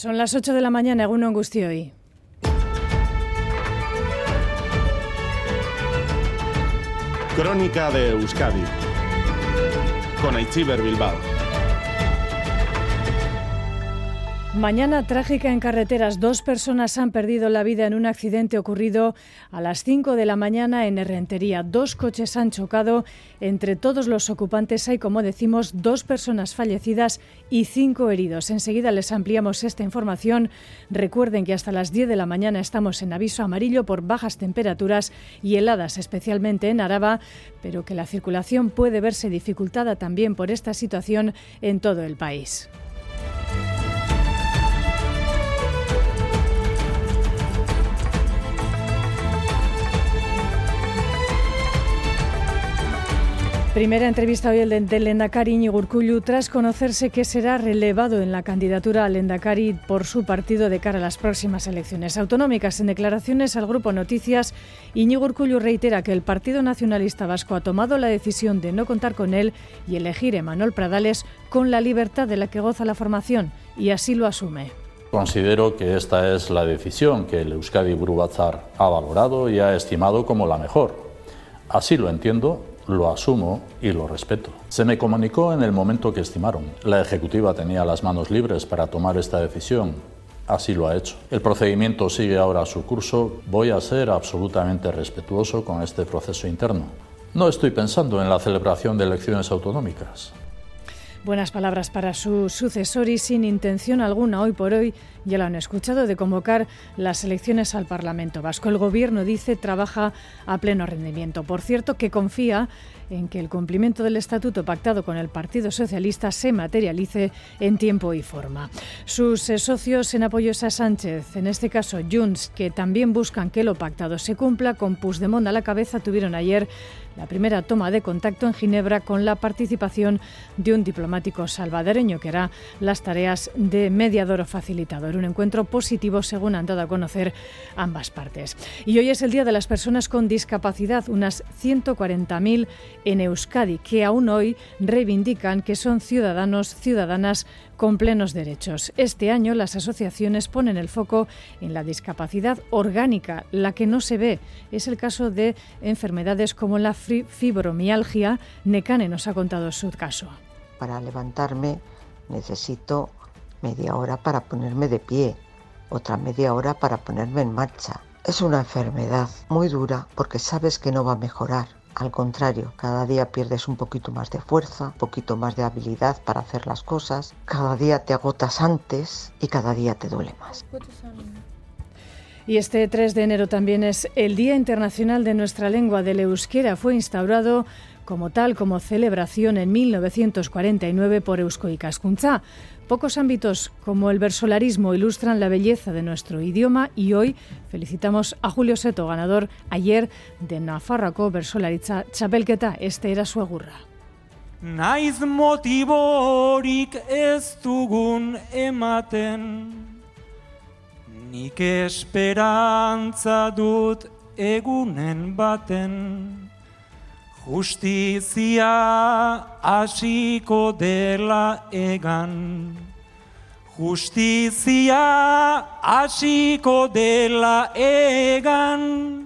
Son las 8 de la mañana, Eguno hoy. Crónica de Euskadi con Aichiber Bilbao. Mañana trágica en carreteras. Dos personas han perdido la vida en un accidente ocurrido a las 5 de la mañana en Herrentería. Dos coches han chocado. Entre todos los ocupantes hay, como decimos, dos personas fallecidas y cinco heridos. Enseguida les ampliamos esta información. Recuerden que hasta las 10 de la mañana estamos en aviso amarillo por bajas temperaturas y heladas, especialmente en Araba, pero que la circulación puede verse dificultada también por esta situación en todo el país. Primera entrevista hoy del Lendakari Iñigo tras conocerse que será relevado en la candidatura al Lendakari por su partido de cara a las próximas elecciones autonómicas. En declaraciones al Grupo Noticias, Iñigo Urcullu reitera que el Partido Nacionalista Vasco ha tomado la decisión de no contar con él y elegir a Manuel Pradales con la libertad de la que goza la formación, y así lo asume. Considero que esta es la decisión que el Euskadi Batzar ha valorado y ha estimado como la mejor. Así lo entiendo lo asumo y lo respeto. Se me comunicó en el momento que estimaron. La Ejecutiva tenía las manos libres para tomar esta decisión. Así lo ha hecho. El procedimiento sigue ahora su curso. Voy a ser absolutamente respetuoso con este proceso interno. No estoy pensando en la celebración de elecciones autonómicas. Buenas palabras para su sucesor y sin intención alguna hoy por hoy, ya lo han escuchado, de convocar las elecciones al Parlamento Vasco. El Gobierno dice trabaja a pleno rendimiento. Por cierto, que confía en que el cumplimiento del estatuto pactado con el Partido Socialista se materialice en tiempo y forma. Sus eh, socios en apoyo a Sánchez, en este caso Junts, que también buscan que lo pactado se cumpla, con Puigdemont a la cabeza, tuvieron ayer la primera toma de contacto en Ginebra con la participación de un diplomático salvadoreño que hará las tareas de mediador o facilitador. Un encuentro positivo según han dado a conocer ambas partes. Y hoy es el Día de las Personas con Discapacidad, unas 140.000 en Euskadi, que aún hoy reivindican que son ciudadanos, ciudadanas con plenos derechos. Este año las asociaciones ponen el foco en la discapacidad orgánica, la que no se ve. Es el caso de enfermedades como la fibromialgia. Necane nos ha contado su caso. Para levantarme necesito media hora para ponerme de pie, otra media hora para ponerme en marcha. Es una enfermedad muy dura porque sabes que no va a mejorar al contrario, cada día pierdes un poquito más de fuerza, un poquito más de habilidad para hacer las cosas, cada día te agotas antes y cada día te duele más. Y este 3 de enero también es el Día Internacional de nuestra lengua del euskera. Fue instaurado como tal como celebración en 1949 por Eusko Ikaskuntza. Pocos ámbitos como el versolarismo ilustran la belleza de nuestro idioma y hoy felicitamos a Julio Seto, ganador ayer de Nafarroako Versolaritza Chapelketa. Este era su agurra. Naiz ez ematen Nik esperantza dut egunen baten Justizia hasiko dela egan. Justizia hasiko dela egan.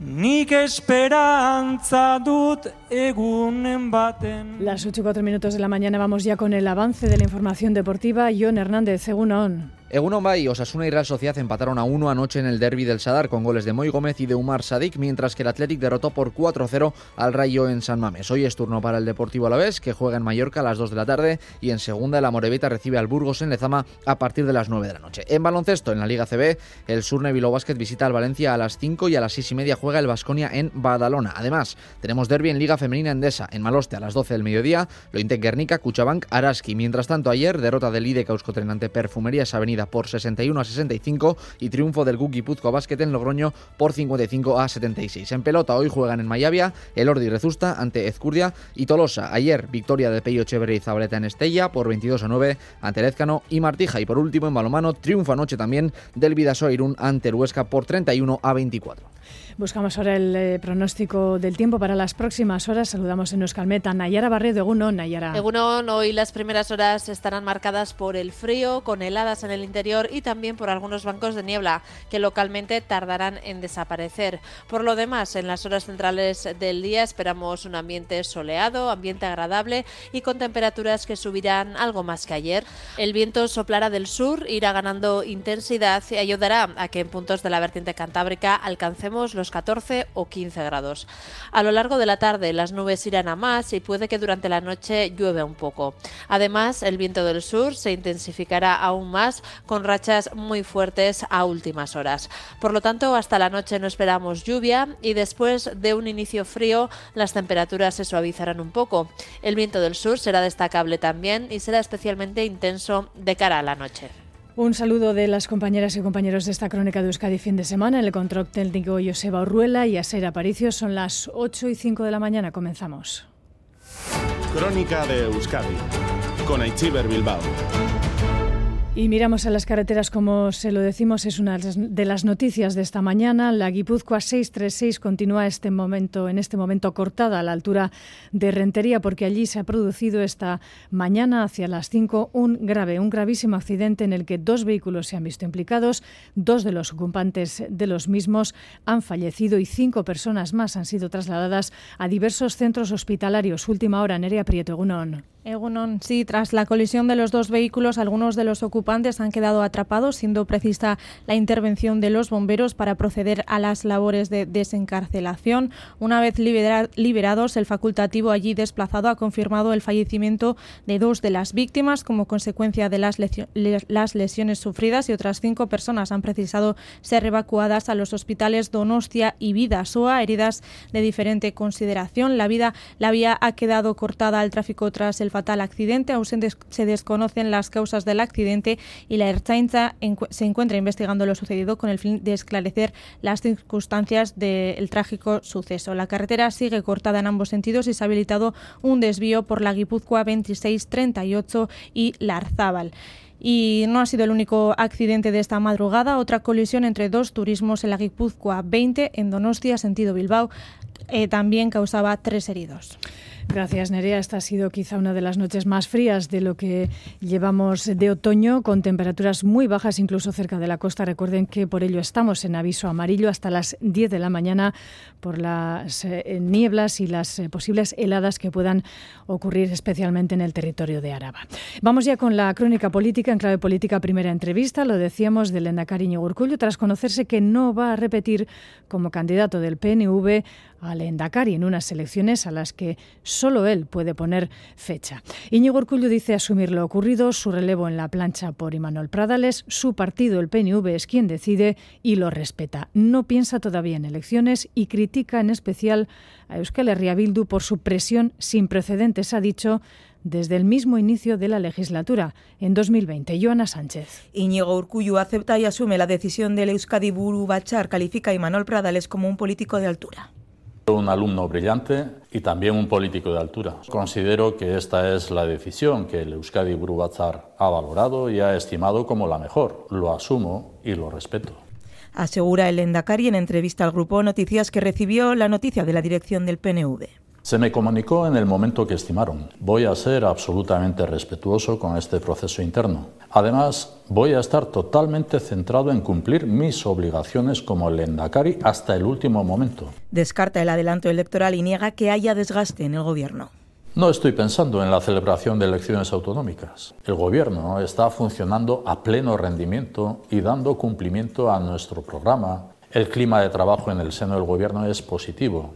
Nik esperantza dut egunen baten. Las 8 y 4 minutos de la mañana vamos ya con el avance de la información deportiva. John Hernández, on. Egunon Bay, Osasuna y Real Sociedad empataron a 1 anoche en el derby del Sadar con goles de Moy Gómez y de Umar Sadik, mientras que el Athletic derrotó por 4-0 al Rayo en San Mames. Hoy es turno para el Deportivo Alavés, que juega en Mallorca a las 2 de la tarde y en segunda la Morevita recibe al Burgos en Lezama a partir de las 9 de la noche. En baloncesto, en la Liga CB, el Surne Bilbao Basket visita al Valencia a las 5 y a las 6 y media juega el Vasconia en Badalona. Además, tenemos derby en Liga Femenina Endesa, en Maloste a las 12 del mediodía, Lointec Guernica, Cuchabank, Araski. Mientras tanto, ayer derrota del IDE Euskotrenante Perfumerías Avenida por 61 a 65 y triunfo del Guki Puzco Basket en Logroño por 55 a 76. En pelota hoy juegan en Mayavia el Ordi Rezusta ante Ezcurdia y Tolosa. Ayer victoria de Peyo Echeverri y Zabaleta en Estella por 22 a 9 ante Lezcano y Martija. Y por último en balomano triunfo anoche también del Vidasoa Irún ante el por 31 a 24. Buscamos ahora el eh, pronóstico del tiempo para las próximas horas. Saludamos en Euskalmeta. Nayara Barredo, Egunon, Nayara. Egunon, hoy las primeras horas estarán marcadas por el frío, con heladas en el interior y también por algunos bancos de niebla que localmente tardarán en desaparecer. Por lo demás, en las horas centrales del día esperamos un ambiente soleado, ambiente agradable y con temperaturas que subirán algo más que ayer. El viento soplará del sur, irá ganando intensidad y ayudará a que en puntos de la vertiente cantábrica alcancemos los 14 o 15 grados. A lo largo de la tarde las nubes irán a más y puede que durante la noche llueve un poco. Además, el viento del sur se intensificará aún más con rachas muy fuertes a últimas horas. Por lo tanto, hasta la noche no esperamos lluvia y después de un inicio frío las temperaturas se suavizarán un poco. El viento del sur será destacable también y será especialmente intenso de cara a la noche. Un saludo de las compañeras y compañeros de esta crónica de Euskadi fin de semana. En el control técnico Joseba Urruela y Aser Aparicio. Son las 8 y 5 de la mañana. Comenzamos. Crónica de Euskadi con Aichiber Bilbao. Y miramos a las carreteras, como se lo decimos, es una de las noticias de esta mañana. La Guipúzcoa 636 continúa este momento, en este momento cortada a la altura de Rentería, porque allí se ha producido esta mañana, hacia las 5, un grave, un gravísimo accidente en el que dos vehículos se han visto implicados. Dos de los ocupantes de los mismos han fallecido y cinco personas más han sido trasladadas a diversos centros hospitalarios. Última hora, Nerea Prieto Gunón. Egunon, sí, tras la colisión de los dos vehículos, algunos de los ocupantes han quedado atrapados, siendo precisa la intervención de los bomberos para proceder a las labores de desencarcelación. Una vez liberados, el facultativo allí desplazado ha confirmado el fallecimiento de dos de las víctimas como consecuencia de las, las lesiones sufridas y otras cinco personas han precisado ser evacuadas a los hospitales Donostia y Vidasoa, heridas de diferente consideración. La vida, la vía ha quedado cortada al tráfico tras el fatal accidente. Aún se, desconocen las causas del accidente y la Ertzaintza se encuentra investigando lo sucedido con el fin de esclarecer las circunstancias del trágico suceso. La carretera sigue cortada en ambos sentidos y se ha habilitado un desvío por la Guipúzcoa 2638 y Larzábal. Y no ha sido el único accidente de esta madrugada. Otra colisión entre dos turismos en la Guipúzcoa 20 en Donostia, sentido Bilbao, eh, también causaba tres heridos. Gracias, Nerea. Esta ha sido quizá una de las noches más frías de lo que llevamos de otoño, con temperaturas muy bajas, incluso cerca de la costa. Recuerden que por ello estamos en aviso amarillo hasta las 10 de la mañana por las eh, nieblas y las eh, posibles heladas que puedan ocurrir, especialmente en el territorio de Araba. Vamos ya con la crónica política, en clave política, primera entrevista. Lo decíamos del Endacariño Urcullo, tras conocerse que no va a repetir como candidato del PNV al Endacari en unas elecciones a las que solo él puede poner fecha. Iñigo Urcullo dice asumir lo ocurrido, su relevo en la plancha por Imanol Pradales, su partido, el PNV, es quien decide y lo respeta. No piensa todavía en elecciones y critica en especial a Euskal Herria por su presión sin precedentes, ha dicho, desde el mismo inicio de la legislatura, en 2020. Joana Sánchez. Íñigo Urcullu acepta y asume la decisión del Euskadi Buru Bachar, califica a Imanol Pradales como un político de altura un alumno brillante y también un político de altura. Considero que esta es la decisión que el Euskadi Brubatzar ha valorado y ha estimado como la mejor. Lo asumo y lo respeto. Asegura el Endacari en entrevista al grupo Noticias que recibió la noticia de la dirección del PNV. Se me comunicó en el momento que estimaron. Voy a ser absolutamente respetuoso con este proceso interno. Además, voy a estar totalmente centrado en cumplir mis obligaciones como el Endacari hasta el último momento. Descarta el adelanto electoral y niega que haya desgaste en el gobierno. No estoy pensando en la celebración de elecciones autonómicas. El Gobierno está funcionando a pleno rendimiento y dando cumplimiento a nuestro programa. El clima de trabajo en el seno del Gobierno es positivo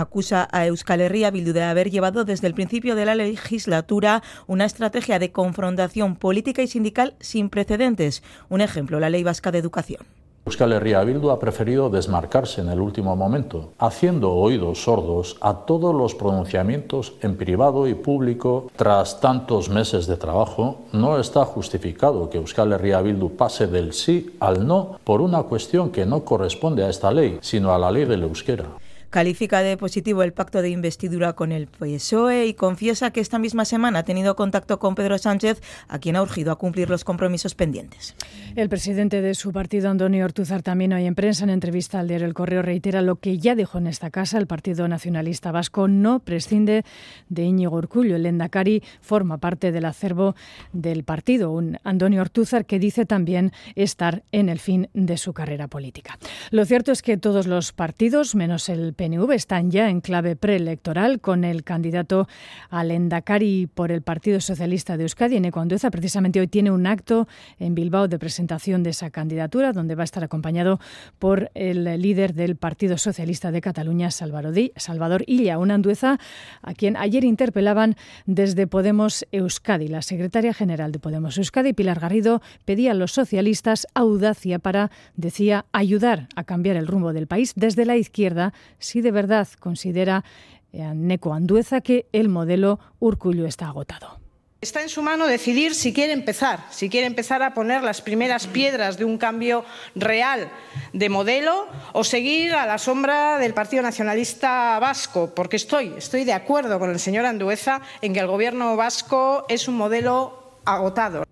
acusa a Euskal Herria Bildu de haber llevado desde el principio de la legislatura una estrategia de confrontación política y sindical sin precedentes. Un ejemplo, la Ley Vasca de Educación. Euskal Herria Bildu ha preferido desmarcarse en el último momento, haciendo oídos sordos a todos los pronunciamientos en privado y público. Tras tantos meses de trabajo, no está justificado que Euskal Herria Bildu pase del sí al no por una cuestión que no corresponde a esta ley, sino a la ley del euskera. Califica de positivo el pacto de investidura con el PSOE y confiesa que esta misma semana ha tenido contacto con Pedro Sánchez, a quien ha urgido a cumplir los compromisos pendientes. El presidente de su partido, Antonio Ortuzar, también hoy en prensa, en entrevista al diario El Correo, reitera lo que ya dijo en esta casa. El Partido Nacionalista Vasco no prescinde de Íñigo Urcullo. El Endacari forma parte del acervo del partido. Un Antonio Ortuzar que dice también estar en el fin de su carrera política. Lo cierto es que todos los partidos, menos el PNV, están ya en clave preelectoral con el candidato al Endacari por el Partido Socialista de Euskadi, Eneco Andueza. Precisamente hoy tiene un acto en Bilbao de presentación de esa candidatura, donde va a estar acompañado por el líder del Partido Socialista de Cataluña, Salvador Illa, una Andueza a quien ayer interpelaban desde Podemos Euskadi. La secretaria general de Podemos Euskadi, Pilar Garrido, pedía a los socialistas audacia para, decía, ayudar a cambiar el rumbo del país desde la izquierda si de verdad considera eh, Neco Andueza que el modelo Urcullo está agotado. Está en su mano decidir si quiere empezar, si quiere empezar a poner las primeras piedras de un cambio real de modelo o seguir a la sombra del Partido Nacionalista Vasco, porque estoy, estoy de acuerdo con el señor Andueza en que el gobierno vasco es un modelo agotado.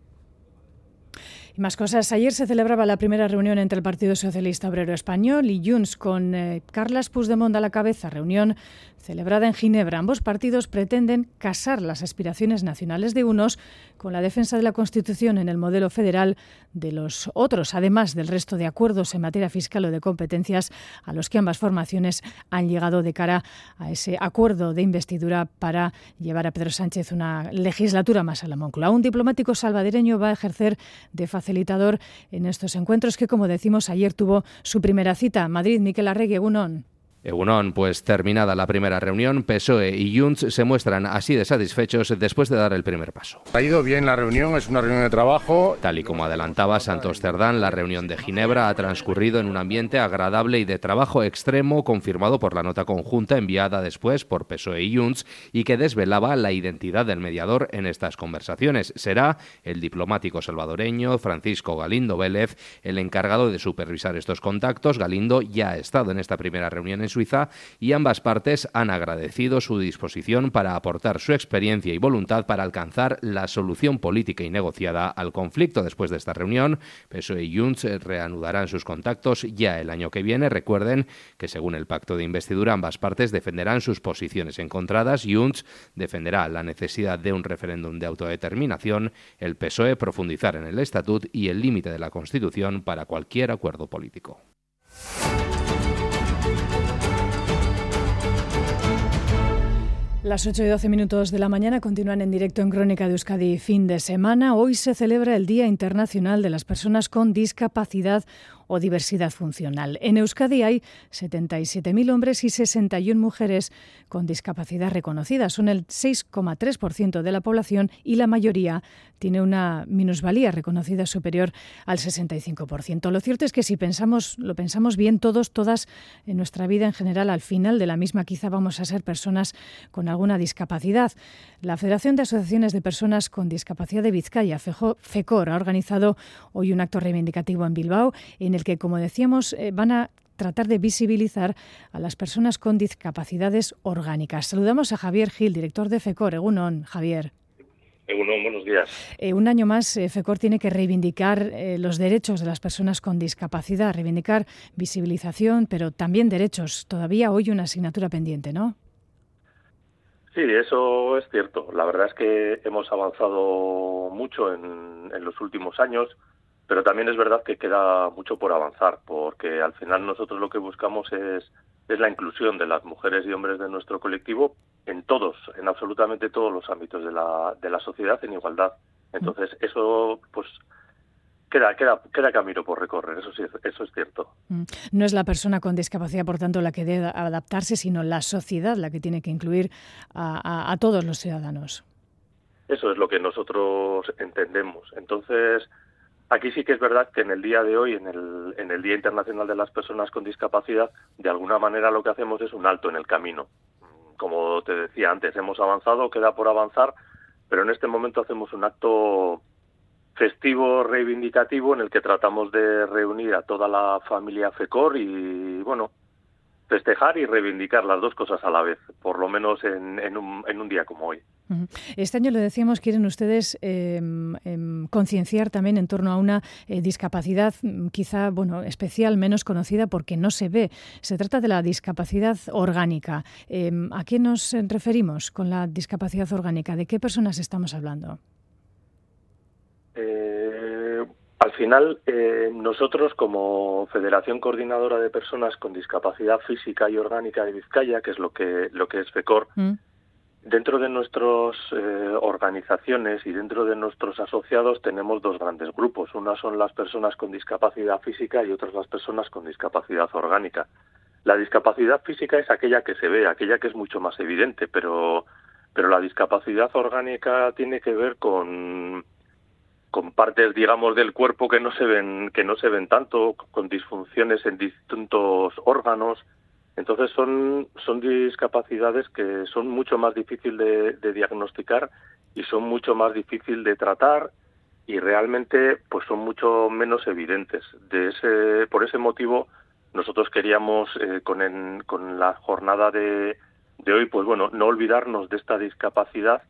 Y más cosas. Ayer se celebraba la primera reunión entre el Partido Socialista Obrero Español y Junts con eh, Carlas Puigdemont a la cabeza. Reunión celebrada en Ginebra. Ambos partidos pretenden casar las aspiraciones nacionales de unos con la defensa de la Constitución en el modelo federal de los otros, además del resto de acuerdos en materia fiscal o de competencias a los que ambas formaciones han llegado de cara a ese acuerdo de investidura para llevar a Pedro Sánchez una legislatura más a la Moncloa. Un diplomático salvadoreño va a ejercer de facilitador en estos encuentros que, como decimos, ayer tuvo su primera cita. Madrid, Miquel Arregui, Unón. Egunon, pues terminada la primera reunión, PSOE y Junts se muestran así de satisfechos después de dar el primer paso. Ha ido bien la reunión, es una reunión de trabajo. Tal y como adelantaba Santos Cerdán, la reunión de Ginebra ha transcurrido en un ambiente agradable y de trabajo extremo, confirmado por la nota conjunta enviada después por PSOE y Junts y que desvelaba la identidad del mediador en estas conversaciones. Será el diplomático salvadoreño Francisco Galindo Vélez el encargado de supervisar estos contactos. Galindo ya ha estado en esta primera reunión en Suiza y ambas partes han agradecido su disposición para aportar su experiencia y voluntad para alcanzar la solución política y negociada al conflicto. Después de esta reunión, PSOE y Junts reanudarán sus contactos ya el año que viene. Recuerden que según el pacto de investidura ambas partes defenderán sus posiciones encontradas. Junts defenderá la necesidad de un referéndum de autodeterminación, el PSOE profundizar en el estatut y el límite de la Constitución para cualquier acuerdo político. Las 8 y 12 minutos de la mañana continúan en directo en Crónica de Euskadi fin de semana. Hoy se celebra el Día Internacional de las Personas con Discapacidad o diversidad funcional. En Euskadi hay 77.000 hombres y 61 mujeres con discapacidad reconocida. Son el 6,3% de la población y la mayoría tiene una minusvalía reconocida superior al 65%. Lo cierto es que si pensamos, lo pensamos bien todos, todas en nuestra vida en general, al final de la misma quizá vamos a ser personas con alguna discapacidad. La Federación de Asociaciones de Personas con Discapacidad de Vizcaya, FECOR, ha organizado hoy un acto reivindicativo en Bilbao en el que, como decíamos, eh, van a tratar de visibilizar a las personas con discapacidades orgánicas. Saludamos a Javier Gil, director de FECOR. Egunon, Javier. Egunon, buenos días. Eh, un año más, eh, FECOR tiene que reivindicar los derechos de las personas con discapacidad, reivindicar visibilización, pero también derechos. Todavía hoy una asignatura pendiente, ¿no? Sí, eso es cierto. La verdad es que hemos avanzado mucho en, en los últimos años pero también es verdad que queda mucho por avanzar, porque al final nosotros lo que buscamos es, es la inclusión de las mujeres y hombres de nuestro colectivo en todos, en absolutamente todos los ámbitos de la, de la sociedad en igualdad. Entonces, eso pues queda, queda, queda camino por recorrer, eso sí, eso es cierto. Mm. No es la persona con discapacidad, por tanto, la que debe adaptarse, sino la sociedad la que tiene que incluir a, a todos los ciudadanos. Eso es lo que nosotros entendemos. Entonces, Aquí sí que es verdad que en el día de hoy, en el, en el Día Internacional de las Personas con Discapacidad, de alguna manera lo que hacemos es un alto en el camino. Como te decía antes, hemos avanzado, queda por avanzar, pero en este momento hacemos un acto festivo reivindicativo en el que tratamos de reunir a toda la familia FECOR y, bueno, festejar y reivindicar las dos cosas a la vez, por lo menos en, en, un, en un, día como hoy. Este año, lo decíamos, quieren ustedes eh, eh, concienciar también en torno a una eh, discapacidad mm, quizá bueno, especial, menos conocida porque no se ve. Se trata de la discapacidad orgánica. Em, ¿A qué nos referimos con la discapacidad orgánica? ¿De qué personas estamos hablando? Eh, final, eh, nosotros como Federación Coordinadora de Personas con Discapacidad Física y Orgánica de Vizcaya, que es lo que, lo que es FECOR, mm. dentro de nuestras eh, organizaciones y dentro de nuestros asociados tenemos dos grandes grupos. Una son las personas con discapacidad física y otras las personas con discapacidad orgánica. La discapacidad física es aquella que se ve, aquella que es mucho más evidente, pero, pero la discapacidad orgánica tiene que ver con con partes digamos del cuerpo que no se ven que no se ven tanto con disfunciones en distintos órganos. Entonces son son discapacidades que son mucho más difícil de, diagnosticar y son mucho más difícil de tratar y realmente pues son mucho menos evidentes. De ese por ese motivo nosotros queríamos eh, con con la jornada de de hoy pues bueno no olvidarnos de esta discapacidad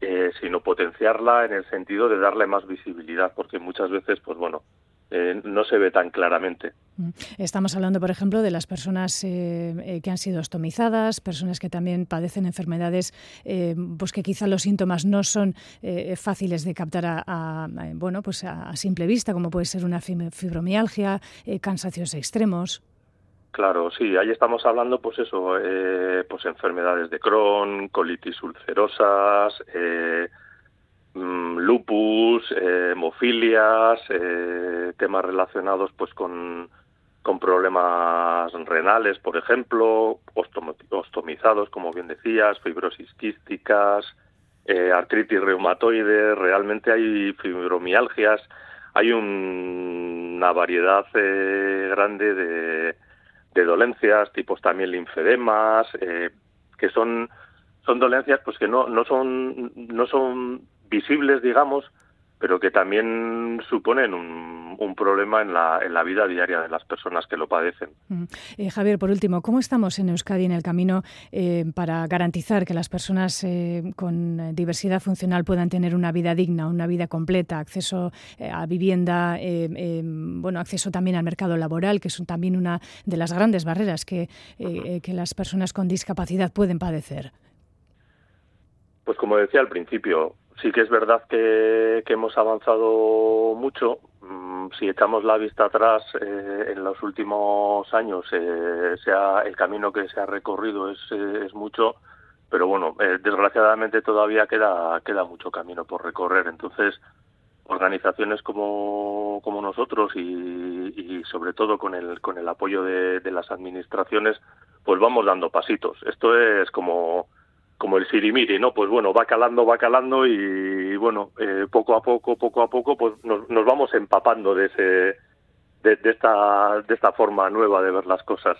eh, sino potenciarla en el sentido de darle más visibilidad, porque muchas veces, pues bueno, eh, no se ve tan claramente. Mm. Estamos hablando, por ejemplo, de las personas eh, que han sido ostomizadas, personas que también padecen enfermedades, pues que quizá los síntomas no son fáciles de captar a, bueno, pues a, simple vista, como puede ser una fibromialgia, cansancios extremos. Claro, sí, ahí estamos hablando, pues eso, eh, pues enfermedades de Crohn, colitis ulcerosas, eh, mm, lupus, eh, hemofilias, temas relacionados, pues con, con problemas renales, por ejemplo, ostomizados, como bien decías, fibrosis quísticas, artritis reumatoide, realmente hay fibromialgias, hay una variedad grande de de dolencias, tipos también linfedemas, eh, que son, son dolencias pues que no, no, son, no son visibles, digamos, pero que también suponen un, problema en la, en la, vida diaria de las personas que lo padecen. Mm. Eh, Javier, por último, ¿cómo estamos en Euskadi en el camino eh, para garantizar que las personas eh, con diversidad funcional puedan tener una vida digna, una vida completa, acceso a vivienda, bueno, acceso también al mercado laboral, que es también una de las grandes barreras que, que las personas con discapacidad pueden padecer? Pues como decía al principio, Sí que es verdad que, hemos avanzado mucho. Mm, si echamos la vista atrás, eh, en los últimos años eh, el camino que se ha recorrido es, eh, es mucho, pero bueno, desgraciadamente todavía queda, queda mucho camino por recorrer. Entonces, organizaciones como, nosotros y, sobre todo con el, con el apoyo de, de las administraciones, pues vamos dando pasitos. Esto es como como el sirimiri, ¿no? Pues bueno, va calando, va calando y bueno, eh, poco a poco, poco a poco, pues nos, nos vamos empapando de ese, de, de, esta, de esta forma nueva de ver las cosas.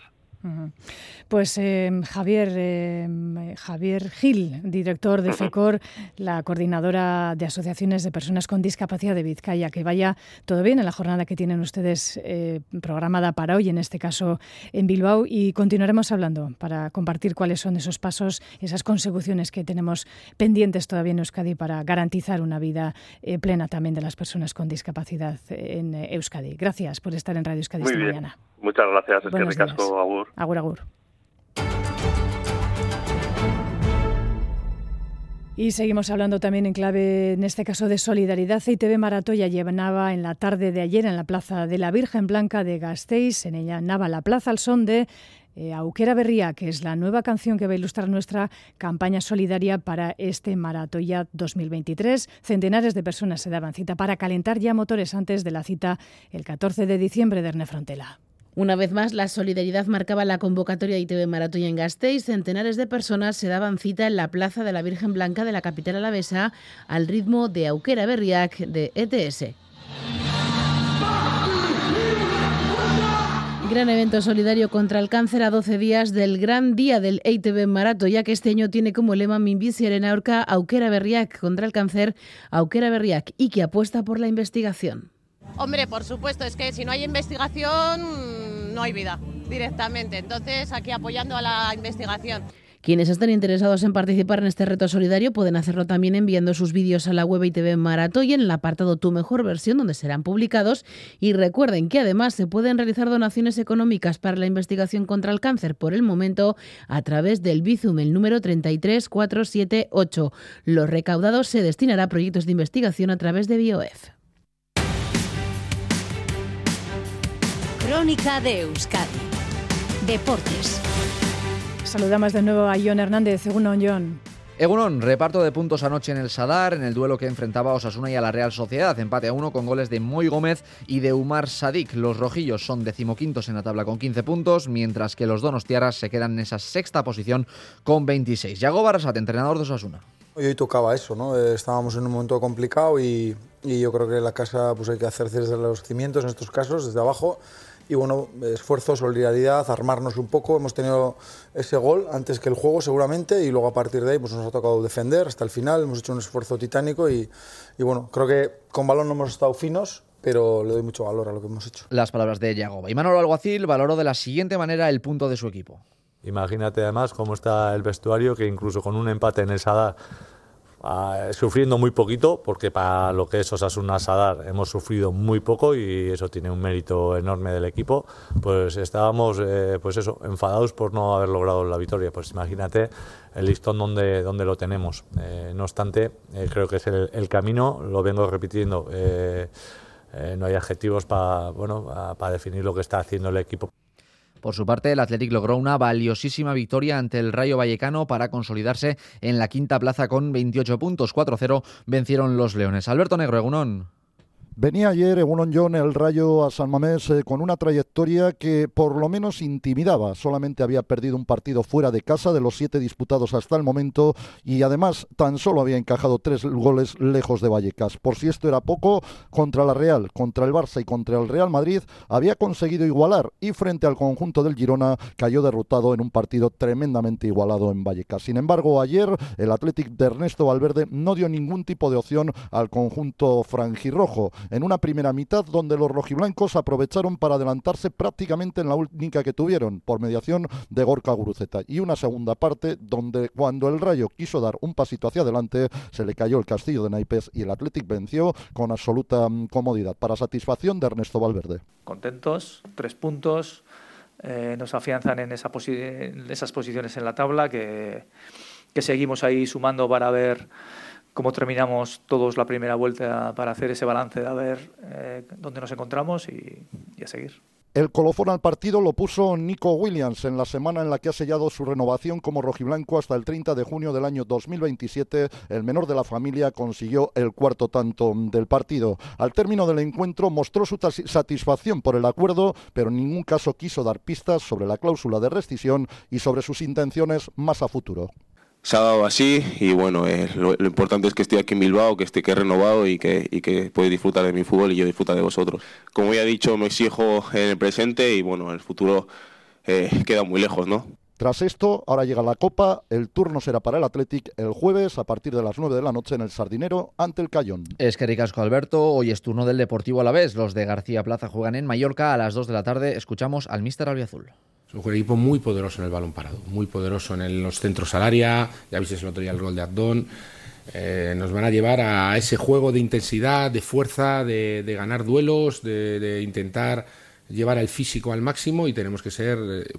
Pues eh, Javier, eh, Javier Gil, director de FECOR, la coordinadora de asociaciones de personas con discapacidad de Vizcaya, que vaya todo bien en la jornada que tienen ustedes eh, programada para hoy, en este caso en Bilbao, y continuaremos hablando para compartir cuáles son esos pasos, esas consecuciones que tenemos pendientes todavía en Euskadi para garantizar una vida plena también de las personas con discapacidad en Euskadi. Gracias por estar en Radio Euskadi esta mañana. Muchas gracias, es que ricasco, Agur. Agur, agur. Y seguimos hablando también en clave, en este caso, de solidaridad. ITV Maratoya llevaba en la tarde de ayer en la Plaza de la Virgen Blanca de Gasteiz. En ella nava la plaza al son de eh, Auquera Berría, que es la nueva canción que va a ilustrar nuestra campaña solidaria para este Maratoya 2023. Centenares de personas se daban cita para calentar ya motores antes de la cita el 14 de diciembre de Erne Frontela. Una vez más, la solidaridad marcaba la convocatoria ITV Maratoya en Gasteiz. Centenares de personas se daban cita en la Plaza de la Virgen Blanca de la capital alavesa al ritmo de Auquera Berriac de ETS. Gran evento solidario contra el cáncer a 12 días del gran día del EITB Marato, ya que este año tiene como lema en Aurca Auquera Berriac contra el cáncer, Auquera Berriac y que apuesta por la investigación. Hombre, por supuesto, es que si no hay investigación no hay vida. directamente. Entonces, aquí apoyando a la investigación. Quienes estén interesados en participar en este reto solidario pueden hacerlo también enviando sus vídeos a la web ITV Maratoy en el apartado Tu mejor versión donde serán publicados y recuerden que además se pueden realizar donaciones económicas para la investigación contra el cáncer por el momento a través del Bizum el número 33478. Los recaudados se destinará a proyectos de investigación a través de BioF. Crónica de Euskadi. Deportes. Saludamos de nuevo a John Hernández. Egunon, John. Egunon, reparto de puntos anoche en el Sadar, en el duelo que enfrentaba a Osasuna y a la Real Sociedad. Empate a uno con goles de Moy Gómez y de Umar Sadik. Los rojillos son decimoquintos en la tabla con 15 puntos, mientras que los donostiaras se quedan en esa sexta posición con 26. Yago Barasat, entrenador de Osasuna. Hoy tocaba eso, ¿no? Eh, estábamos en un momento complicado y, y yo creo que la casa pues hay que hacer desde los cimientos en estos casos, desde abajo y bueno, esfuerzo, solidaridad, armarnos un poco. Hemos tenido ese gol antes que el juego seguramente y luego a partir de ahí pues nos ha tocado defender hasta el final. Hemos hecho un esfuerzo titánico y, y bueno, creo que con balón no hemos estado finos, pero le doy mucho valor a lo que hemos hecho. Las palabras de Yagoba. Y Manolo Alguacil valoró de la siguiente manera el punto de su equipo. Imagínate además cómo está el vestuario, que incluso con un empate en el Sadar Uh, sufriendo muy poquito, porque para lo que es Osasuna Sadar hemos sufrido muy poco y eso tiene un mérito enorme del equipo, pues estábamos eh, pues eso, enfadados por no haber logrado la victoria. Pues imagínate el listón donde, donde lo tenemos. Eh, no obstante, eh, creo que es el, el, camino, lo vengo repitiendo. no hay adjetivos para bueno, para definir lo que está haciendo el equipo. Por su parte, el Athletic logró una valiosísima victoria ante el Rayo Vallecano para consolidarse en la quinta plaza con 28 puntos. 4-0 vencieron los Leones. Alberto Negro, Egunón. Venía ayer Egunon John el Rayo a San Mamés eh, con una trayectoria que por lo menos intimidaba. Solamente había perdido un partido fuera de casa de los siete disputados hasta el momento y además tan solo había encajado tres goles lejos de Vallecas. Por si esto era poco, contra la Real, contra el Barça y contra el Real Madrid había conseguido igualar y frente al conjunto del Girona cayó derrotado en un partido tremendamente igualado en Vallecas. Sin embargo, ayer el Athletic de Ernesto Valverde no dio ningún tipo de opción al conjunto franjirrojo en una primera mitad donde los rojiblancos aprovecharon para adelantarse prácticamente en la única que tuvieron, por mediación de Gorka Guruceta, y una segunda parte donde cuando el Rayo quiso dar un pasito hacia adelante, se le cayó el castillo de naipes y el Athletic venció con absoluta mm, comodidad, para satisfacción de Ernesto Valverde. Contentos, tres puntos, eh, nos afianzan en, esa en esas posiciones en la tabla que seguimos ahí sumando para ver cómo terminamos todos la primera vuelta para hacer ese balance de a ver eh, dónde nos encontramos y, y, a seguir. El colofón al partido lo puso Nico Williams en la semana en la que ha sellado su renovación como rojiblanco hasta el 30 de junio del año 2027. El menor de la familia consiguió el cuarto tanto del partido. Al término del encuentro mostró su satisfacción por el acuerdo, pero en ningún caso quiso dar pistas sobre la cláusula de rescisión y sobre sus intenciones más a futuro se ha dado así y bueno, eh, lo, importante es que estoy aquí en Bilbao, que esté que he renovado y que, y que puedo disfrutar de mi fútbol y yo disfrutar de vosotros. Como ya he dicho, me exijo en el presente y bueno, el futuro eh, queda muy lejos, ¿no? Tras esto, ahora llega la Copa, el turno será para el Athletic el jueves a partir de las 9 de la noche en el Sardinero ante el Cayón. Es que ricasco Alberto, hoy es turno del Deportivo a la vez. Los de García Plaza juegan en Mallorca a las 2 de la tarde. Escuchamos al míster Albiazul. Es un equipo muy poderoso en el balón parado, muy poderoso en el, los centros al área, ya viste el otro día el gol de Abdón. Eh, nos van a llevar a ese juego de intensidad, de fuerza, de, de ganar duelos, de, de, intentar llevar el físico al máximo y tenemos que ser,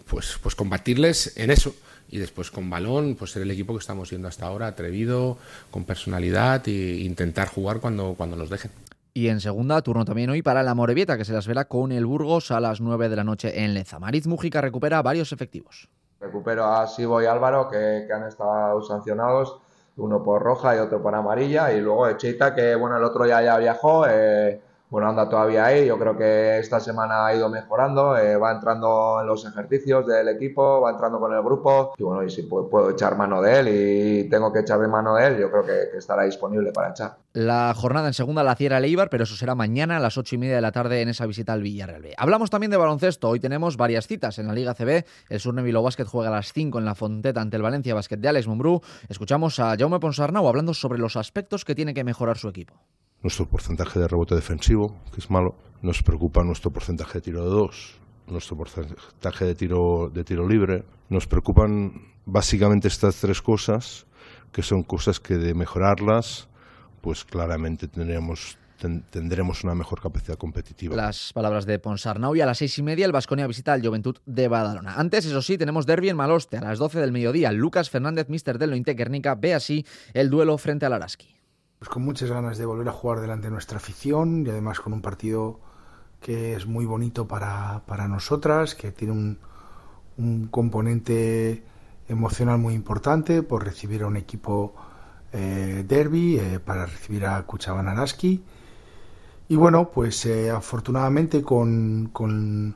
pues, pues combatirles en eso. Y después con balón, pues ser el equipo que estamos siendo hasta ahora, atrevido, con personalidad e intentar jugar cuando, cuando nos dejen. Y en segunda, turno también hoy para la Morevieta, que se las verá con el Burgos a las 9 de la noche en Leza. Mariz Mujica recupera varios efectivos. Recupero a Sibo y Álvaro, que, que, han estado sancionados, uno por roja y otro por amarilla, y luego Echita, que bueno, el otro ya, ya viajó, eh, bueno, anda todavía ahí, yo creo que esta semana ha ido mejorando, eh, va entrando en los ejercicios del equipo, va entrando con el grupo, y bueno, y si puedo, echar mano de él y tengo que echarle mano de él, yo creo que, estará disponible para echar. La jornada en segunda la cierra el Eibar, pero eso será mañana a las ocho y media de la tarde en esa visita al Villarreal B. Hablamos también de baloncesto. Hoy tenemos varias citas en la Liga CB. El Surne Bilbao Basket juega a las 5 en la Fonteta ante el Valencia Basket de Alex Mumbrú. Escuchamos a Jaume Ponsarnau hablando sobre los aspectos que tiene que mejorar su equipo. Nuestro porcentaje de rebote defensivo, que es malo. Nos preocupa nuestro porcentaje de tiro de dos. nuestro porcentaje de tiro, de tiro libre. Nos preocupan básicamente estas tres cosas, que son cosas que de mejorarlas, pues claramente tendremos tendremos una mejor capacidad competitiva. Las palabras de Ponsarnau y a las seis y media el Vasconia visita al Juventud de Badalona. Antes, eso sí, tenemos derby en Maloste a las 12 del mediodía. Lucas Fernández, mister del Guernica, ve así el duelo frente al Araski. Pues con muchas ganas de volver a jugar delante de nuestra afición y además con un partido que es muy bonito para, para nosotras, que tiene un, un componente emocional muy importante por recibir a un equipo eh, derby, eh, para recibir a Kuchaban Araski. Y bueno, pues eh, afortunadamente con, con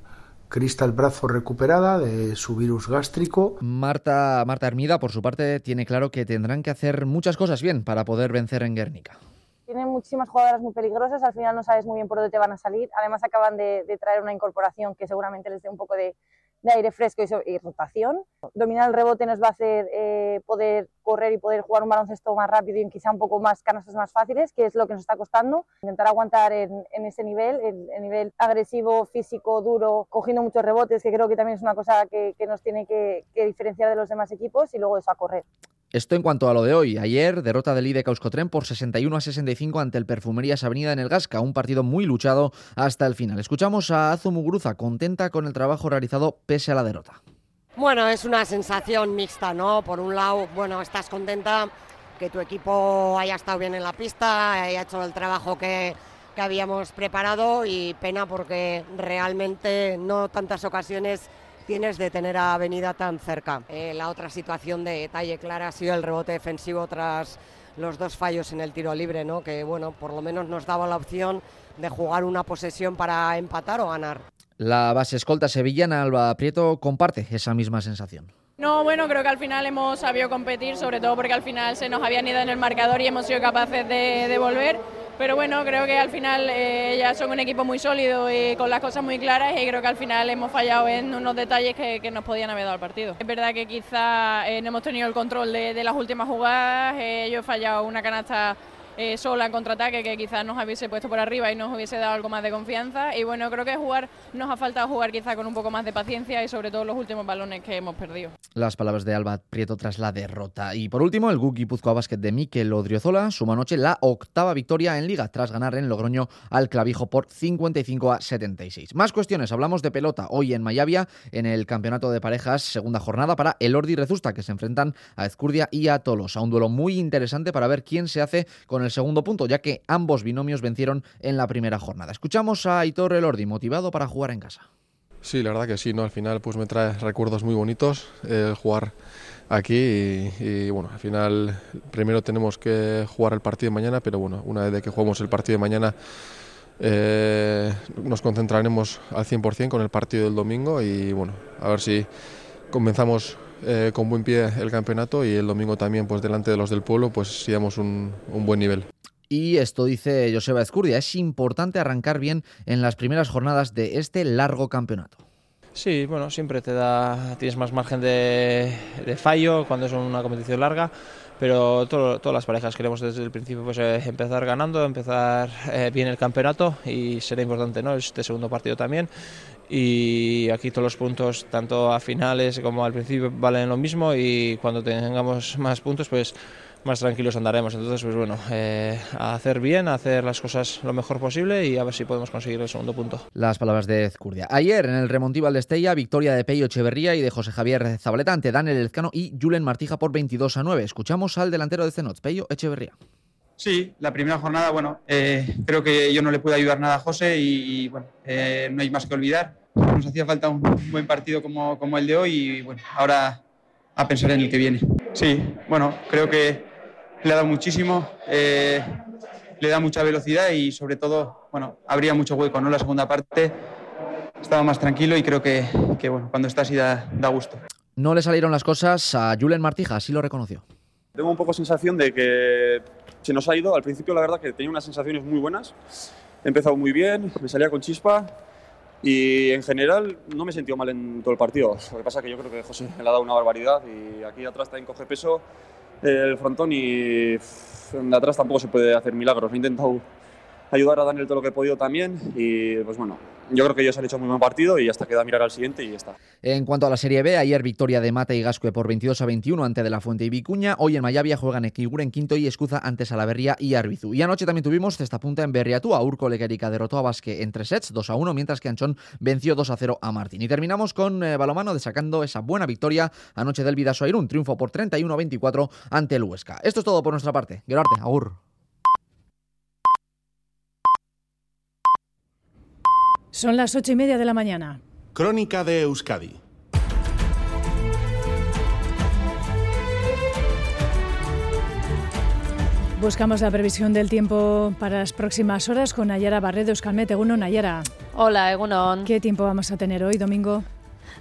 Crystal Brazo recuperada de su virus gástrico. Marta, Marta Hermida, por su parte, tiene claro que tendrán que hacer muchas cosas bien para poder vencer en Guernica. Tienen muchísimas jugadoras muy peligrosas, al final no sabes muy bien por dónde te van a salir. Además acaban de, de traer una incorporación que seguramente les dé un poco de, de aire fresco y, rotación. Dominar el rebote nos va a hacer eh, poder correr y poder jugar un baloncesto más rápido y quizá un poco más canastas más fáciles, que es lo que nos está costando. Intentar aguantar en, ese nivel, el, nivel agresivo, físico, duro, cogiendo muchos rebotes, que creo que también es una cosa que, nos tiene que, diferenciar de los demás equipos y luego eso a correr. Esto en cuanto a lo de hoy. Ayer, derrota del IDE Causcotren por 61 a 65 ante el Perfumerías Avenida en el Gasca, un partido muy luchado hasta el final. Escuchamos a Azu Muguruza, contenta con el trabajo realizado pese a la derrota. Bueno, es una sensación mixta, ¿no? Por un lado, bueno, estás contenta que tu equipo haya estado bien en la pista, haya hecho el trabajo que, que habíamos preparado y pena porque realmente no tantas ocasiones tienes de tener a Avenida tan cerca. Eh, la otra situación de detalle clara ha sido el rebote defensivo tras los dos fallos en el tiro libre, ¿no? que bueno, por lo menos nos daba la opción de jugar una posesión para empatar o ganar. La base escolta sevillana Alba Prieto comparte esa misma sensación. No, bueno, creo que al final hemos sabido competir, sobre todo porque al final se nos habían ido en el marcador y hemos sido capaces de, de volver pero bueno, creo que al final eh, ya son un equipo muy sólido y con las cosas muy claras y creo que al final hemos fallado en unos detalles que, nos podían haber dado el partido. Es verdad que quizá eh, no hemos tenido el control de, las últimas jugadas, eh, yo he fallado una canasta eh, sola en contraataque que quizás nos hubiese puesto por arriba y nos hubiese dado algo más de confianza. Y bueno, creo que jugar nos ha faltado jugar quizá con un poco más de paciencia y sobre todo los últimos balones que hemos perdido. Las palabras de Alba Prieto tras la derrota. Y por último, el GUC Guipúzcoa Basket de Mikel Odriozola suma anoche la octava victoria en Liga tras ganar en Logroño al Clavijo por 55 a 76. Más cuestiones, hablamos de pelota hoy en Mayavia en el Campeonato de Parejas, segunda jornada para el Ordi Rezusta que se enfrentan a Ezcurdia y a Tolosa. Un duelo muy interesante para ver quién se hace con el segundo punto, ya que ambos binomios vencieron en la primera jornada. Escuchamos a Aitor Elordi, motivado para jugar en casa. Sí, la verdad que sí, ¿no? Al final pues me trae recuerdos muy bonitos el jugar aquí y, bueno, al final primero tenemos que jugar el partido de mañana, pero bueno, una vez que jugamos el partido de mañana eh, nos concentraremos al 100% con el partido del domingo y bueno, a ver si comenzamos eh, con buen pie el campeonato y el domingo también pues delante de los del pueblo pues sigamos un, un buen nivel. Y esto dice Joseba Escurdia, es importante arrancar bien en las primeras jornadas de este largo campeonato. Sí, bueno, siempre te da, tienes más margen de, fallo cuando es una competición larga, pero todas las parejas queremos desde el principio pues, eh, empezar ganando, empezar eh, bien el campeonato y será importante ¿no? este segundo partido también y aquí todos los puntos, tanto a finales como al principio, valen lo mismo y cuando tengamos más puntos, pues más tranquilos andaremos. Entonces, pues bueno, eh, hacer bien, hacer las cosas lo mejor posible y a ver si podemos conseguir el segundo punto. Las palabras de Ezcurdia. Ayer en el Remontival de Estella, victoria de Peyo Echeverría y de José Javier Zabaleta ante Daniel Elezcano y Julen Martija por 22 a 9. Escuchamos al delantero de Zenot, Peyo Echeverría. Sí, la primera jornada, bueno, eh, creo que yo no le pude ayudar nada a José y, bueno, eh, no hay más que olvidar. Nos hacía falta un buen partido como, como el de hoy y bueno, ahora a pensar en el que viene. Sí, bueno, creo que le ha dado muchísimo, eh, le da mucha velocidad y sobre todo, bueno, habría mucho hueco, ¿no? La segunda parte estaba más tranquilo y creo que, bueno, cuando está así da, da, gusto. No le salieron las cosas a Julen Martija, así lo reconoció. Tengo un poco sensación de que se nos ha ido. Al principio, la verdad, que tenía unas sensaciones muy buenas. He empezado muy bien, me salía con chispa y en general no me he sentido mal en todo el partido. Lo que pasa es que yo creo que José le ha dado una barbaridad y aquí atrás también coge peso el frontón y de atrás tampoco se puede hacer milagros. He intentado ayudar a Daniel todo lo que he podido también y pues bueno, yo creo que ellos han hecho muy buen partido y hasta queda mirar al siguiente y ya está. En cuanto a la Serie B, ayer victoria de Mata y Gascue por 22 a 21 ante De La Fuente y Vicuña. Hoy en Mayavia juegan Equiguren quinto y Escuza ante Salaverría y Arbizu. Y anoche también tuvimos esta punta en Berriatúa. Urco Lequerica derrotó a Basque en tres sets, 2 a 1, mientras que Anchón venció 2 a 0 a Martín. Y terminamos con eh, Balomano destacando esa buena victoria anoche del Vidaso Airún. Triunfo por 31 a 24 ante el Huesca. Esto es todo por nuestra parte. Gerarte, agur. Son las ocho y media de la mañana. Crónica de Euskadi. Buscamos la previsión del tiempo para las próximas horas con Nayara Barredo, Euskalmet, Egunon, Nayara. Hola, Egunon. ¿Qué tiempo vamos a tener hoy, domingo?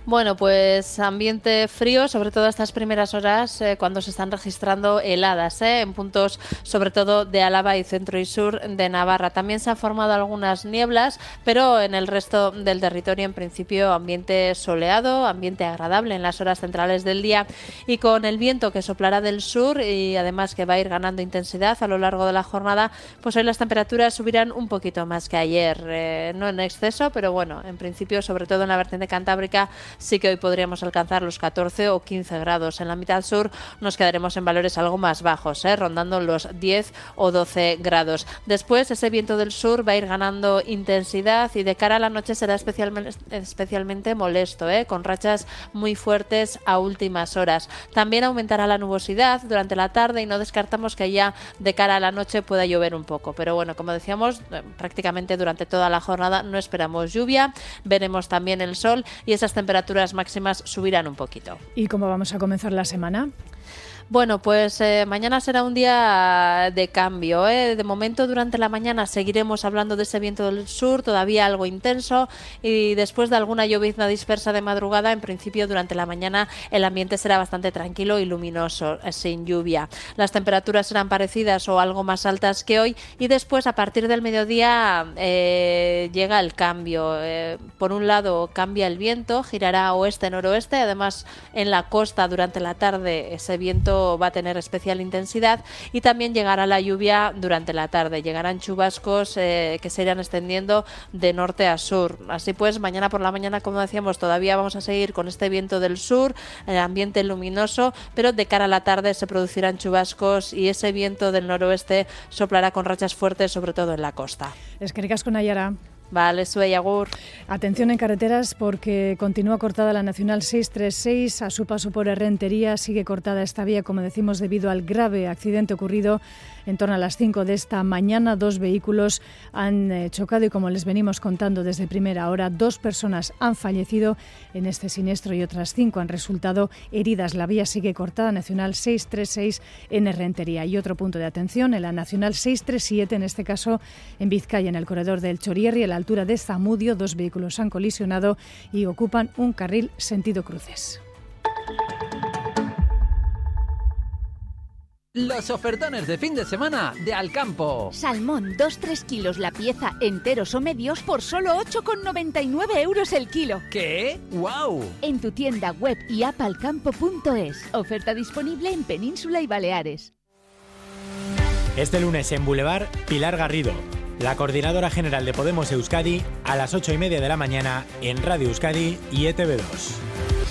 Bueno, pues ambiente frío, sobre todo estas primeras horas eh, cuando se están registrando heladas eh, en puntos sobre todo de Álava y centro y sur de Navarra. También se han formado algunas nieblas, pero en el resto del territorio en principio ambiente soleado, ambiente agradable en las horas centrales del día y con el viento que soplará del sur y además que va a ir ganando intensidad a lo largo de la jornada, pues hoy las temperaturas subirán un poquito más que ayer, eh, no en exceso, pero bueno, en principio sobre todo en la vertiente cantábrica sí que hoy podríamos alcanzar los 14 o 15 grados. En la mitad sur nos quedaremos en valores algo más bajos, ¿eh? rondando los 10 o 12 grados. Después ese viento del sur va a ir ganando intensidad y de cara a la noche será especialmente, molesto, ¿eh? con rachas muy fuertes a últimas horas. También aumentará la nubosidad durante la tarde y no descartamos que ya de cara a la noche pueda llover un poco. Pero bueno, como decíamos, eh, prácticamente durante toda la jornada no esperamos lluvia, veremos también el sol y esas temperaturas temperaturas máximas subirán un poquito. ¿Y cómo vamos a comenzar la semana? Bueno, pues eh, mañana será un día de cambio. ¿eh? De momento, durante la mañana seguiremos hablando de ese viento del sur, todavía algo intenso, y después de alguna llovizna dispersa de madrugada, en principio durante la mañana el ambiente será bastante tranquilo y luminoso, eh, sin lluvia. Las temperaturas serán parecidas o algo más altas que hoy, y después, a partir del mediodía, eh, llega el cambio. Por un lado, cambia el viento, girará oeste-noroeste, además en la costa durante la tarde ese viento va a tener especial intensidad y también llegará la lluvia durante la tarde. Llegarán chubascos eh, que se irán extendiendo de norte a sur. Así pues, mañana por la mañana, como decíamos, todavía vamos a seguir con este viento del sur, el ambiente luminoso, pero de cara a la tarde se producirán chubascos y ese viento del noroeste soplará con rachas fuertes, sobre todo en la costa. Es que con Ayara. Vale, soy Agur. Atención en carreteras porque continúa cortada la Nacional 636 a su paso por Herrentería. Sigue cortada esta vía, como decimos, debido al grave accidente ocurrido en torno a las 5 de esta mañana, dos vehículos han eh, chocado y como les venimos contando desde primera hora, dos personas han fallecido en este siniestro y otras cinco han resultado heridas. La vía sigue cortada, Nacional 636 en Herrentería. Y otro punto de atención, en la Nacional 637, en este caso en Vizcaya, en el corredor del Chorierri, a la altura de Zamudio, dos vehículos han colisionado y ocupan un carril sentido cruces. Los ofertones de fin de semana de Alcampo. Salmón, 2-3 kilos la pieza, enteros o medios por solo 8,99 euros el kilo. ¿Qué? ¡Wow! En tu tienda web y app alcampo.es. Oferta disponible en Península y Baleares. Este lunes en Boulevard, Pilar Garrido, la coordinadora general de Podemos Euskadi, a las 8 y media de la mañana en Radio Euskadi y ETV2.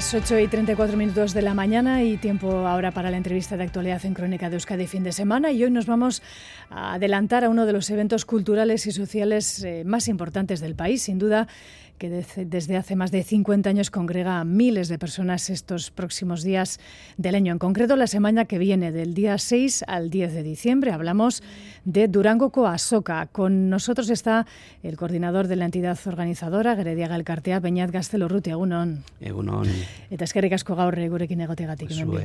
Las 8 y 34 minutos de la mañana y tiempo ahora para la entrevista de actualidad en Crónica de Euskadi fin de semana. Y hoy nos vamos a adelantar a uno de los eventos culturales y sociales eh, más importantes del país, sin duda que desde hace más de 50 años congrega a miles de personas estos próximos días del año. En concreto, la semana que viene, del día 6 al 10 de diciembre, hablamos de Durango Coasoca. Con nosotros está el coordinador de la entidad organizadora, Gerediaga Elkartea, Beñat Gaztelo Ruti, egunon. Egunon. Eta eskerrik asko gaur gurekin egotegatik. Zuei,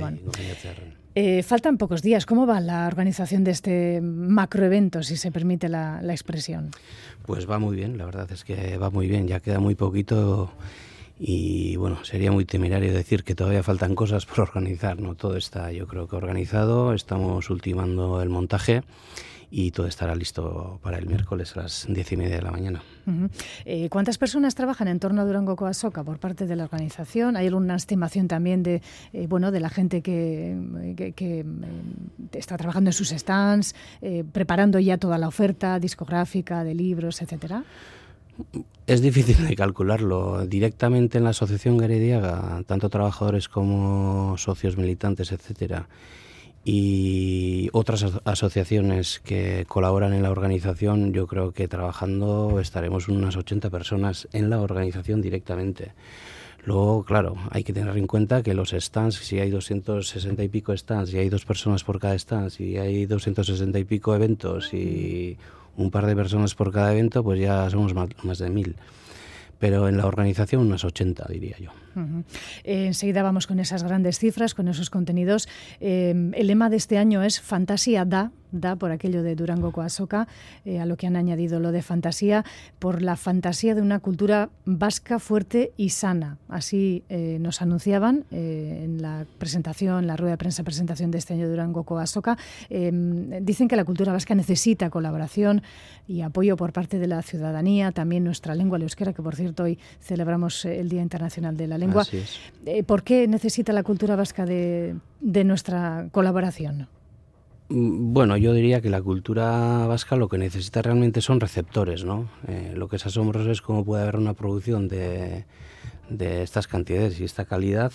Eh, faltan pocos días. ¿Cómo va la organización de este macroevento, si se permite la, la expresión? Pues va muy bien, la verdad es que va muy bien. Ya queda muy poquito y bueno, sería muy temerario decir que todavía faltan cosas por organizar, ¿no? Todo está yo creo que organizado, estamos ultimando el montaje y todo estará listo para el miércoles a las diez y media de la mañana. Eh, ¿Cuántas personas trabajan en torno a Durango Coasoca por parte de la organización? ¿Hay alguna estimación también de, eh, bueno, de la gente que, que, eh, está trabajando en sus stands, preparando ya toda la oferta discográfica de libros, etcétera? Es difícil de calcularlo. Directamente en la Asociación Garediaga, tanto trabajadores como socios militantes, etcétera, y otras asociaciones que colaboran en la organización, yo creo que trabajando estaremos unas 80 personas en la organización directamente. Luego, claro, hay que tener en cuenta que los stands, si hay 260 y pico stands y hay dos personas por cada stand, si hay 260 y pico eventos y un par de personas por cada evento, pues ya somos más de mil. Pero en la organización unas 80, diría yo. Enseguida vamos con esas grandes cifras, con esos contenidos. Eh, el lema de este año es Fantasía da, da por aquello de Durango Coasoca, eh, a lo que han añadido lo de fantasía, por la fantasía de una cultura vasca fuerte y sana. Así nos anunciaban en la presentación, la rueda de prensa presentación de este año Durango Coasoca. dicen que la cultura vasca necesita colaboración y apoyo por parte de la ciudadanía, también nuestra lengua, la euskera, que por cierto hoy celebramos el Día Internacional de la Lengua eh, ¿Por qué necesita la cultura vasca de, nuestra colaboración? Mm, bueno, yo diría que la cultura vasca lo que necesita realmente son receptores, ¿no? Eh, lo que es asombroso es cómo puede haber una producción de, estas cantidades y esta calidad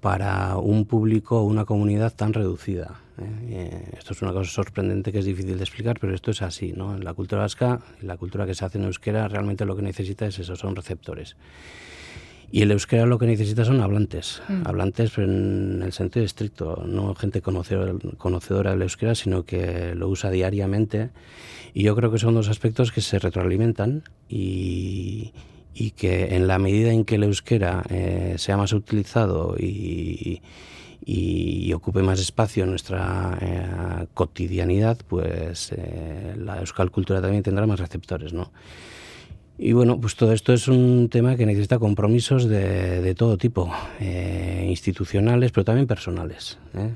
para un público o una comunidad tan reducida. ¿eh? esto es una cosa sorprendente que es difícil de explicar, pero esto es así. ¿no? La cultura vasca, la cultura que se hace en euskera, realmente lo que necesita es eso, son receptores. Y el euskera lo que necesita son hablantes, mm. hablantes en el sentido estricto, no gente conocedora, del euskera, sino que lo usa diariamente. Y yo creo que son dos aspectos que se retroalimentan y, que en la medida en que el euskera eh, sea más utilizado y, ocupe más espacio en nuestra eh, cotidianidad, pues eh, la euskal cultura también tendrá más receptores, ¿no? Y bueno, pues todo esto es un tema que necesita compromisos de, todo tipo, eh, institucionales, pero también personales. ¿eh?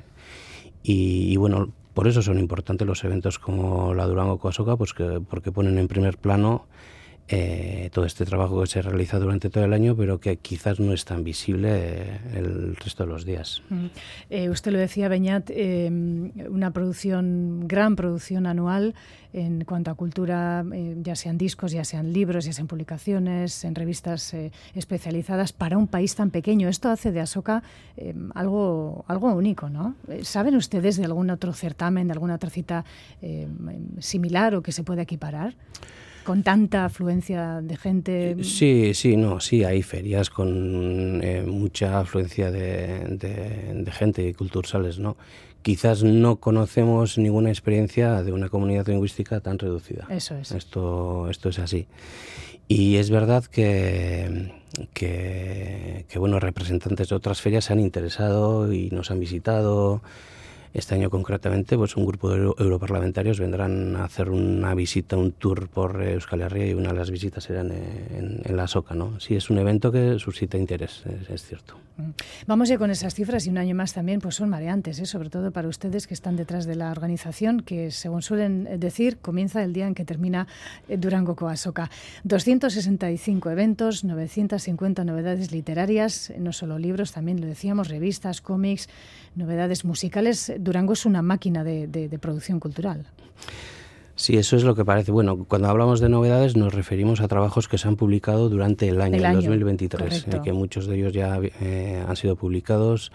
Y, bueno, por eso son importantes los eventos como la Durango Coasoca, pues que, porque ponen en primer plano eh, todo este trabajo que se realiza durante todo el año, pero que quizás no es tan visible eh, el resto de los días. Mm. Eh, usted lo decía, Beñat, una producción, gran producción anual en cuanto a cultura, ya sean discos, ya sean libros, ya sean publicaciones, en revistas especializadas, para un país tan pequeño. Esto hace de Asoka algo, algo único, ¿no? ¿Saben ustedes de algún otro certamen, de alguna otra cita similar o que se pueda equiparar? Con tanta afluencia de gente. Sí, sí, no, sí, hay ferias con eh, mucha afluencia de, de, gente y culturales, ¿no? Quizás no conocemos ninguna experiencia de una comunidad lingüística tan reducida. Eso es. Esto, esto es así. Y es verdad que, que, que bueno, representantes de otras ferias se han interesado y nos han visitado. Este año concretamente, pues un grupo de europarlamentarios vendrán a hacer una visita, un tour por Euskal Herria y una de las visitas será en, la SOCA, ¿no? Sí, es un evento que suscita interés, es, cierto. Mm. Vamos ya con esas cifras y un año más también, pues son mareantes, ¿eh? sobre todo para ustedes que están detrás de la organización, que según suelen decir, comienza el día en que termina eh, Durango Coasoca. 265 eventos, 950 novedades literarias, no solo libros, también lo decíamos, revistas, cómics, novedades musicales. Durango es una máquina de, producción cultural. Sí, eso es lo que parece. Bueno, cuando hablamos de novedades nos referimos a trabajos que se han publicado durante el año, el 2023, eh, que muchos de ellos ya eh, han sido publicados,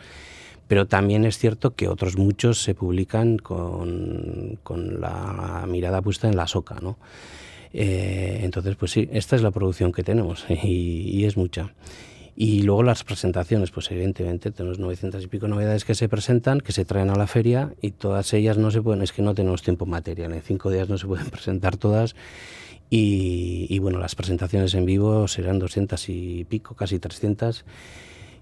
pero también es cierto que otros muchos se publican con, la mirada puesta en la soca, ¿no? Eh, entonces, pues sí, esta es la producción que tenemos y es mucha. Y luego las presentaciones, pues evidentemente tenemos 900 y pico novedades que se presentan, que se traen a la feria y todas ellas no se pueden, es que no tenemos tiempo material, en cinco días no se pueden presentar todas. Y, bueno, las presentaciones en vivo serán 200 y pico, casi 300.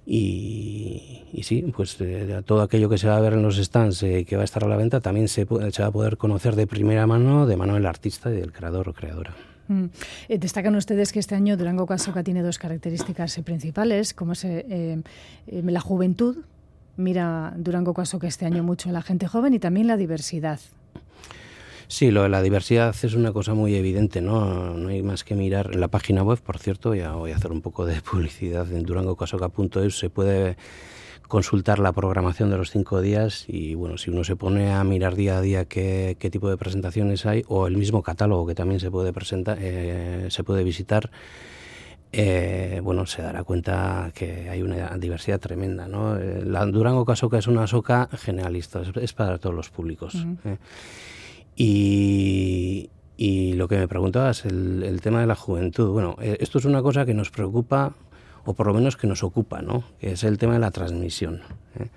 Y, sí, pues eh, todo aquello que se va a ver en los stands y que va a estar a la venta también se, se, va a poder conocer de primera mano, de mano del artista y del creador o creadora. Mm. Eh, destacan ustedes que este año Durango Casoca tiene dos características principales, como es la juventud, mira Durango Casoca este año mucho a la gente joven y también la diversidad. Sí, la diversidad es una cosa muy evidente, ¿no? No hay más que mirar la página web, por cierto, ya voy a hacer un poco de publicidad en durangocasoca.es, se puede consultar la programación de los cinco días y bueno, si uno se pone a mirar día a día qué, tipo de presentaciones hay o el mismo catálogo que también se puede presentar, eh, se puede visitar, eh, bueno, se dará cuenta que hay una diversidad tremenda, ¿no? Eh, la Durango Casoca es una soca generalista, es, para todos los públicos. Y, lo que me preguntabas, el, el, tema de la juventud. Bueno, eh, esto es una cosa que nos preocupa, o por lo menos que nos ocupa, ¿no? Que es el tema de la transmisión. ¿eh?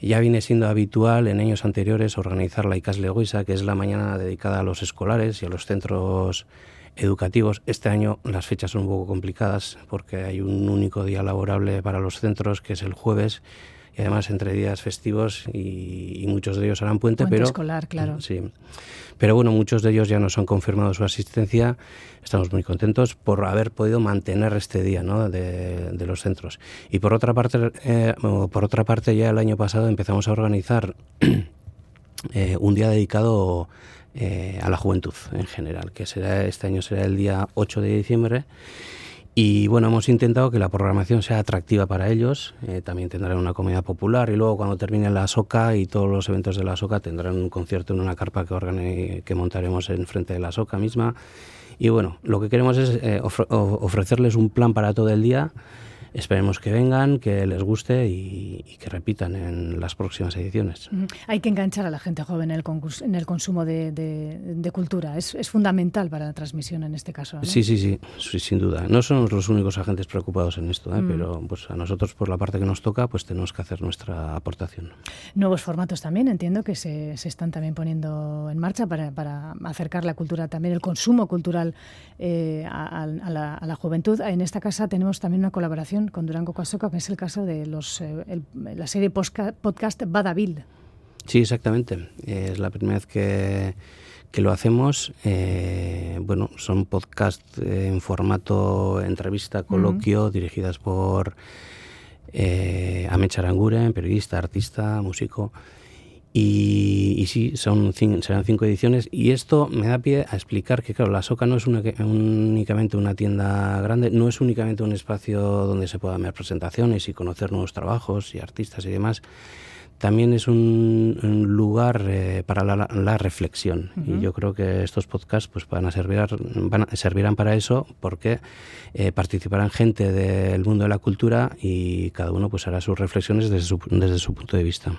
Ya viene siendo habitual en años anteriores organizar la ICAS Legoisa, que es la mañana dedicada a los escolares y a los centros educativos. Este año las fechas son un poco complicadas porque hay un único día laborable para los centros, que es el jueves, y además entre días festivos y, muchos de ellos harán puente, puente pero escolar, claro. Sí. Pero bueno, muchos de ellos ya nos han confirmado su asistencia. Estamos muy contentos por haber podido mantener este día ¿no? de, los centros. Y por otra parte, eh, por otra parte, ya el año pasado empezamos a organizar eh, un día dedicado eh, a la juventud en general, que será este año será el día 8 de diciembre y bueno, hemos intentado que la programación sea atractiva para ellos. Eh, también tendrán una comida popular y luego cuando termine la SOCA y todos los eventos de la SOCA tendrán un concierto en una carpa que, que montaremos en frente de la SOCA misma. Y bueno, lo que queremos es eh, ofrecerles un plan para todo el día esperemos que vengan, que les guste y, que repitan en las próximas ediciones. Hay que enganchar a la gente joven en el, en el consumo de, cultura. Es, fundamental para la transmisión en este caso. Sí, sí, sí, sin duda. No somos los únicos agentes preocupados en esto, ¿eh? mm. pero pues a nosotros por la parte que nos toca pues tenemos que hacer nuestra aportación. Nuevos formatos también, entiendo que se, están también poniendo en marcha para, acercar la cultura, también el consumo cultural eh, a, la, a la juventud. En esta casa tenemos también una colaboración con Durango Casoca, que es el caso de los, eh, la serie podcast Badaville. Sí, exactamente. Es la primera vez que, que lo hacemos. Eh, bueno, son podcasts en formato entrevista, coloquio, dirigidas por eh, Ame periodista, artista, músico. Y, sí, son serán cinco ediciones. Y esto me da pie a explicar que, claro, la SOCA no es únicamente una tienda grande, no es únicamente un espacio donde se puedan ver presentaciones y conocer nuevos trabajos y artistas y demás, también es un, lugar eh, para la, reflexión. Y yo creo que estos podcasts pues van a servir van a, servirán para eso porque eh, participarán gente del mundo de la cultura y cada uno pues hará sus reflexiones desde su, desde su punto de vista.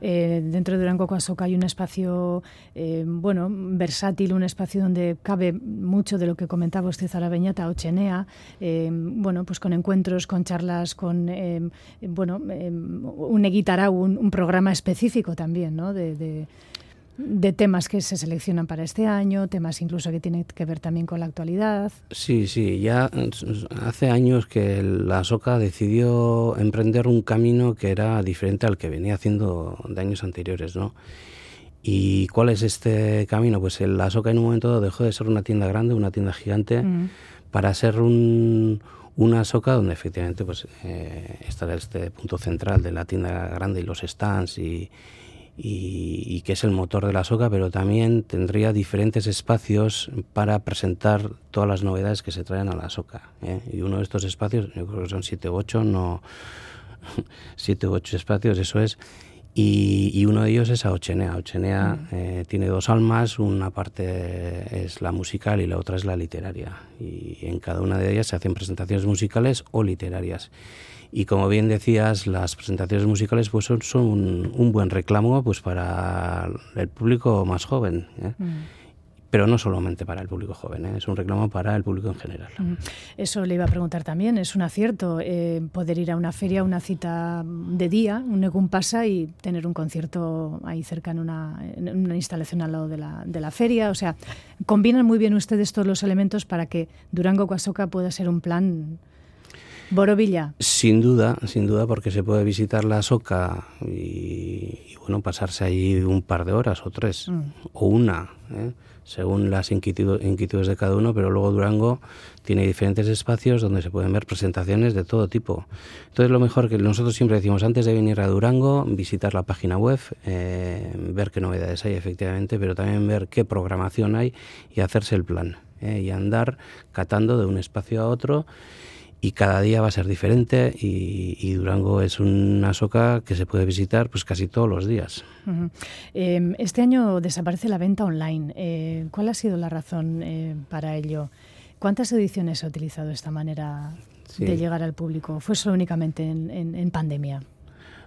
Eh, dentro de Durango Coasoca hay un espacio bueno versátil, un espacio donde cabe mucho de lo que comentaba usted a la Beñata Ochenea, bueno pues con encuentros, con charlas, con bueno un guitarra, un, un programa específico también, ¿no? De, de, temas que se seleccionan para este año, temas incluso que tienen que ver también con la actualidad. Sí, sí, ya hace años que la SOCA decidió emprender un camino que era diferente al que venía haciendo de años anteriores, ¿no? ¿Y cuál es este camino? Pues la SOCA en un momento dejó de ser una tienda grande, una tienda gigante, mm. para ser un, una soca donde efectivamente pues eh, estará este punto central de la tienda grande y los stands y, y, que es el motor de la soca, pero también tendría diferentes espacios para presentar todas las novedades que se traen a la soca. ¿eh? Y uno de estos espacios, yo creo que son siete u ocho, no siete u ocho espacios, eso es y, uno de ellos es Aochenea. Aochenea mm. eh, tiene dos almas, una parte es la musical y la otra es la literaria. Y en cada una de ellas se hacen presentaciones musicales o literarias. Y como bien decías, las presentaciones musicales pues son, un, buen reclamo pues para el público más joven. ¿eh? Mm pero no solamente para el público joven, ¿eh? es un reclamo para el público en general. Eso le iba a preguntar también, es un acierto eh, poder ir a una feria, una cita de día, un Negum pasa y tener un concierto ahí cerca en una, instalación al lado de la, de la, feria, o sea, combinan muy bien ustedes todos los elementos para que Durango Cuasoca pueda ser un plan Borovilla. Sin duda, sin duda, porque se puede visitar la Soca y, bueno, pasarse allí un par de horas o tres, mm. o una, ¿eh? Según las inquietudes de cada uno, pero luego Durango tiene diferentes espacios donde se pueden ver presentaciones de todo tipo. Entonces lo mejor que nosotros siempre decimos antes de venir a Durango, visitar la página web, eh, ver qué novedades hay efectivamente, pero también ver qué programación hay y hacerse el plan. ¿eh? y andar catando de un espacio a otro y cada día va a ser diferente y, Durango es una soca que se puede visitar pues casi todos los días. Em, este año desaparece la venta online. Eh, ¿Cuál ha sido la razón eh, para ello? ¿Cuántas ediciones ha utilizado esta manera de llegar al público? ¿Fue solo únicamente en, pandemia?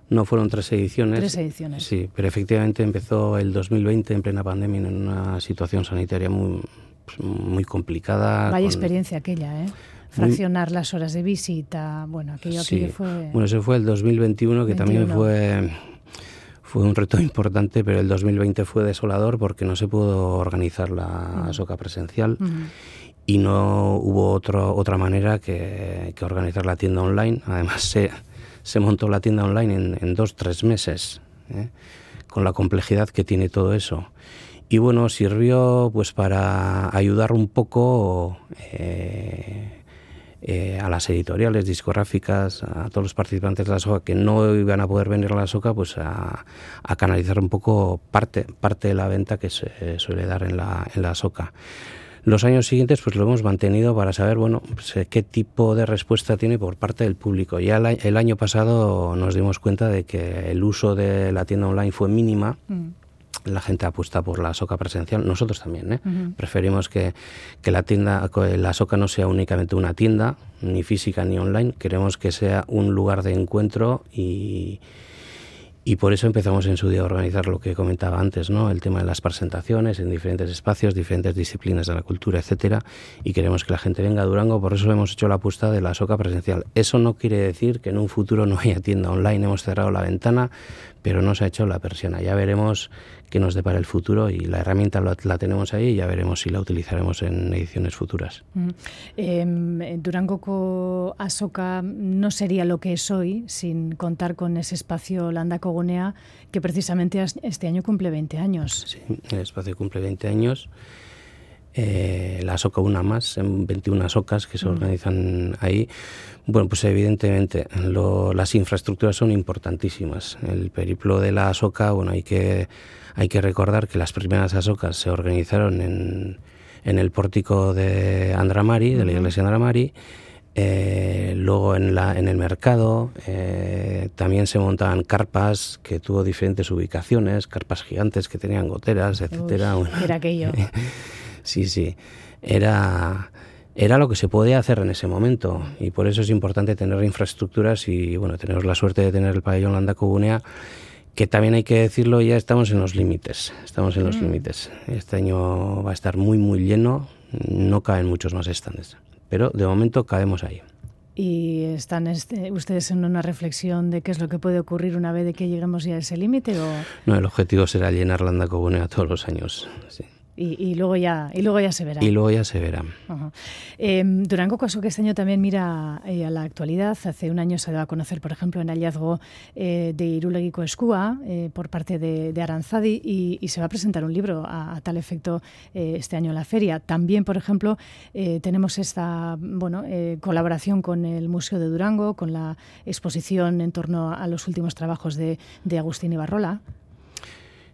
No fueron tres ediciones. Tres ediciones. Sí, pero efectivamente empezó el 2020 en plena pandemia en una situación sanitaria muy, pues, muy complicada. Vaya experiencia aquella, ¿eh? Fraccionar las horas de visita, bueno, aquello, sí. fue... Bueno, ese fue el 2021, que también fue, fue un reto importante, pero el 2020 fue desolador porque no se pudo organizar la SOCA presencial. Y no hubo otro, otra manera que, que, organizar la tienda online. Además, se, se montó la tienda online en, en dos, tres meses, ¿eh? con la complejidad que tiene todo eso y bueno, sirvió pues para ayudar un poco eh, eh, a las editoriales discográficas, a todos los participantes de la SOCA que no iban a poder venir a la SOCA, pues a, canalizar un poco parte, parte de la venta que se suele dar en la, en la SOCA. Los años siguientes pues lo hemos mantenido para saber bueno pues, qué tipo de respuesta tiene por parte del público. Ya el, año pasado nos dimos cuenta de que el uso de la tienda online fue mínima. Mm la gente apuesta por la soca presencial, nosotros también. ¿eh? Preferimos que, que, la tienda, la soca no sea únicamente una tienda, ni física ni online, queremos que sea un lugar de encuentro y, y por eso empezamos en su día a organizar lo que comentaba antes, ¿no? El tema de las presentaciones en diferentes espacios, diferentes disciplinas de la cultura, etcétera, y queremos que la gente venga a Durango, por eso hemos hecho la apuesta de la soca presencial. Eso no quiere decir que en un futuro no haya tienda online, hemos cerrado la ventana, pero no se ha hecho la persiana. Ya veremos qué nos depara el futuro y la herramienta la, tenemos ahí y ya veremos si la utilizaremos en ediciones futuras. Mm. Eh, Durango Asoka no sería lo que es hoy sin contar con ese espacio Landa Cogonea que precisamente este año cumple 20 años. Sí, el espacio cumple 20 años. Eh, la SOCA una más, en 21 SOCAS que se mm. organizan ahí. Bueno, pues evidentemente las infraestructuras son importantísimas. El periplo de la SOCA, bueno, hay que, hay que recordar que las primeras ASOCAS se organizaron en, en el pórtico de Andramari, de la iglesia de Andramari. Eh, luego en, la, en el mercado eh, también se montaban carpas que tuvo diferentes ubicaciones, carpas gigantes que tenían goteras, etcétera. era aquello. Sí, sí. Era, era lo que se podía hacer en ese momento y por eso es importante tener infraestructuras y bueno, tenemos la suerte de tener el pabellón Landa Cobunea que también hay que decirlo, ya estamos en los límites, estamos en los mm. límites. Este año va a estar muy, muy lleno, no caen muchos más estandes, pero de momento caemos ahí. ¿Y están este, ustedes en una reflexión de qué es lo que puede ocurrir una vez de que lleguemos ya a ese límite? O... No, el objetivo será llenar Landa Cobunea todos los años. Sí. Y, luego ya y luego ya se verá. Y luego ya se verá. Eh, Durango Caso que este año también mira eh, a la actualidad. Hace un año se dio a conocer, por ejemplo, el hallazgo eh, de Iruleguico Escúa eh, por parte de, Aranzadi y, se va a presentar un libro a, tal efecto este año en la feria. También, por ejemplo, tenemos esta bueno colaboración con el Museo de Durango, con la exposición en torno a los últimos trabajos de, de Agustín Ibarrola.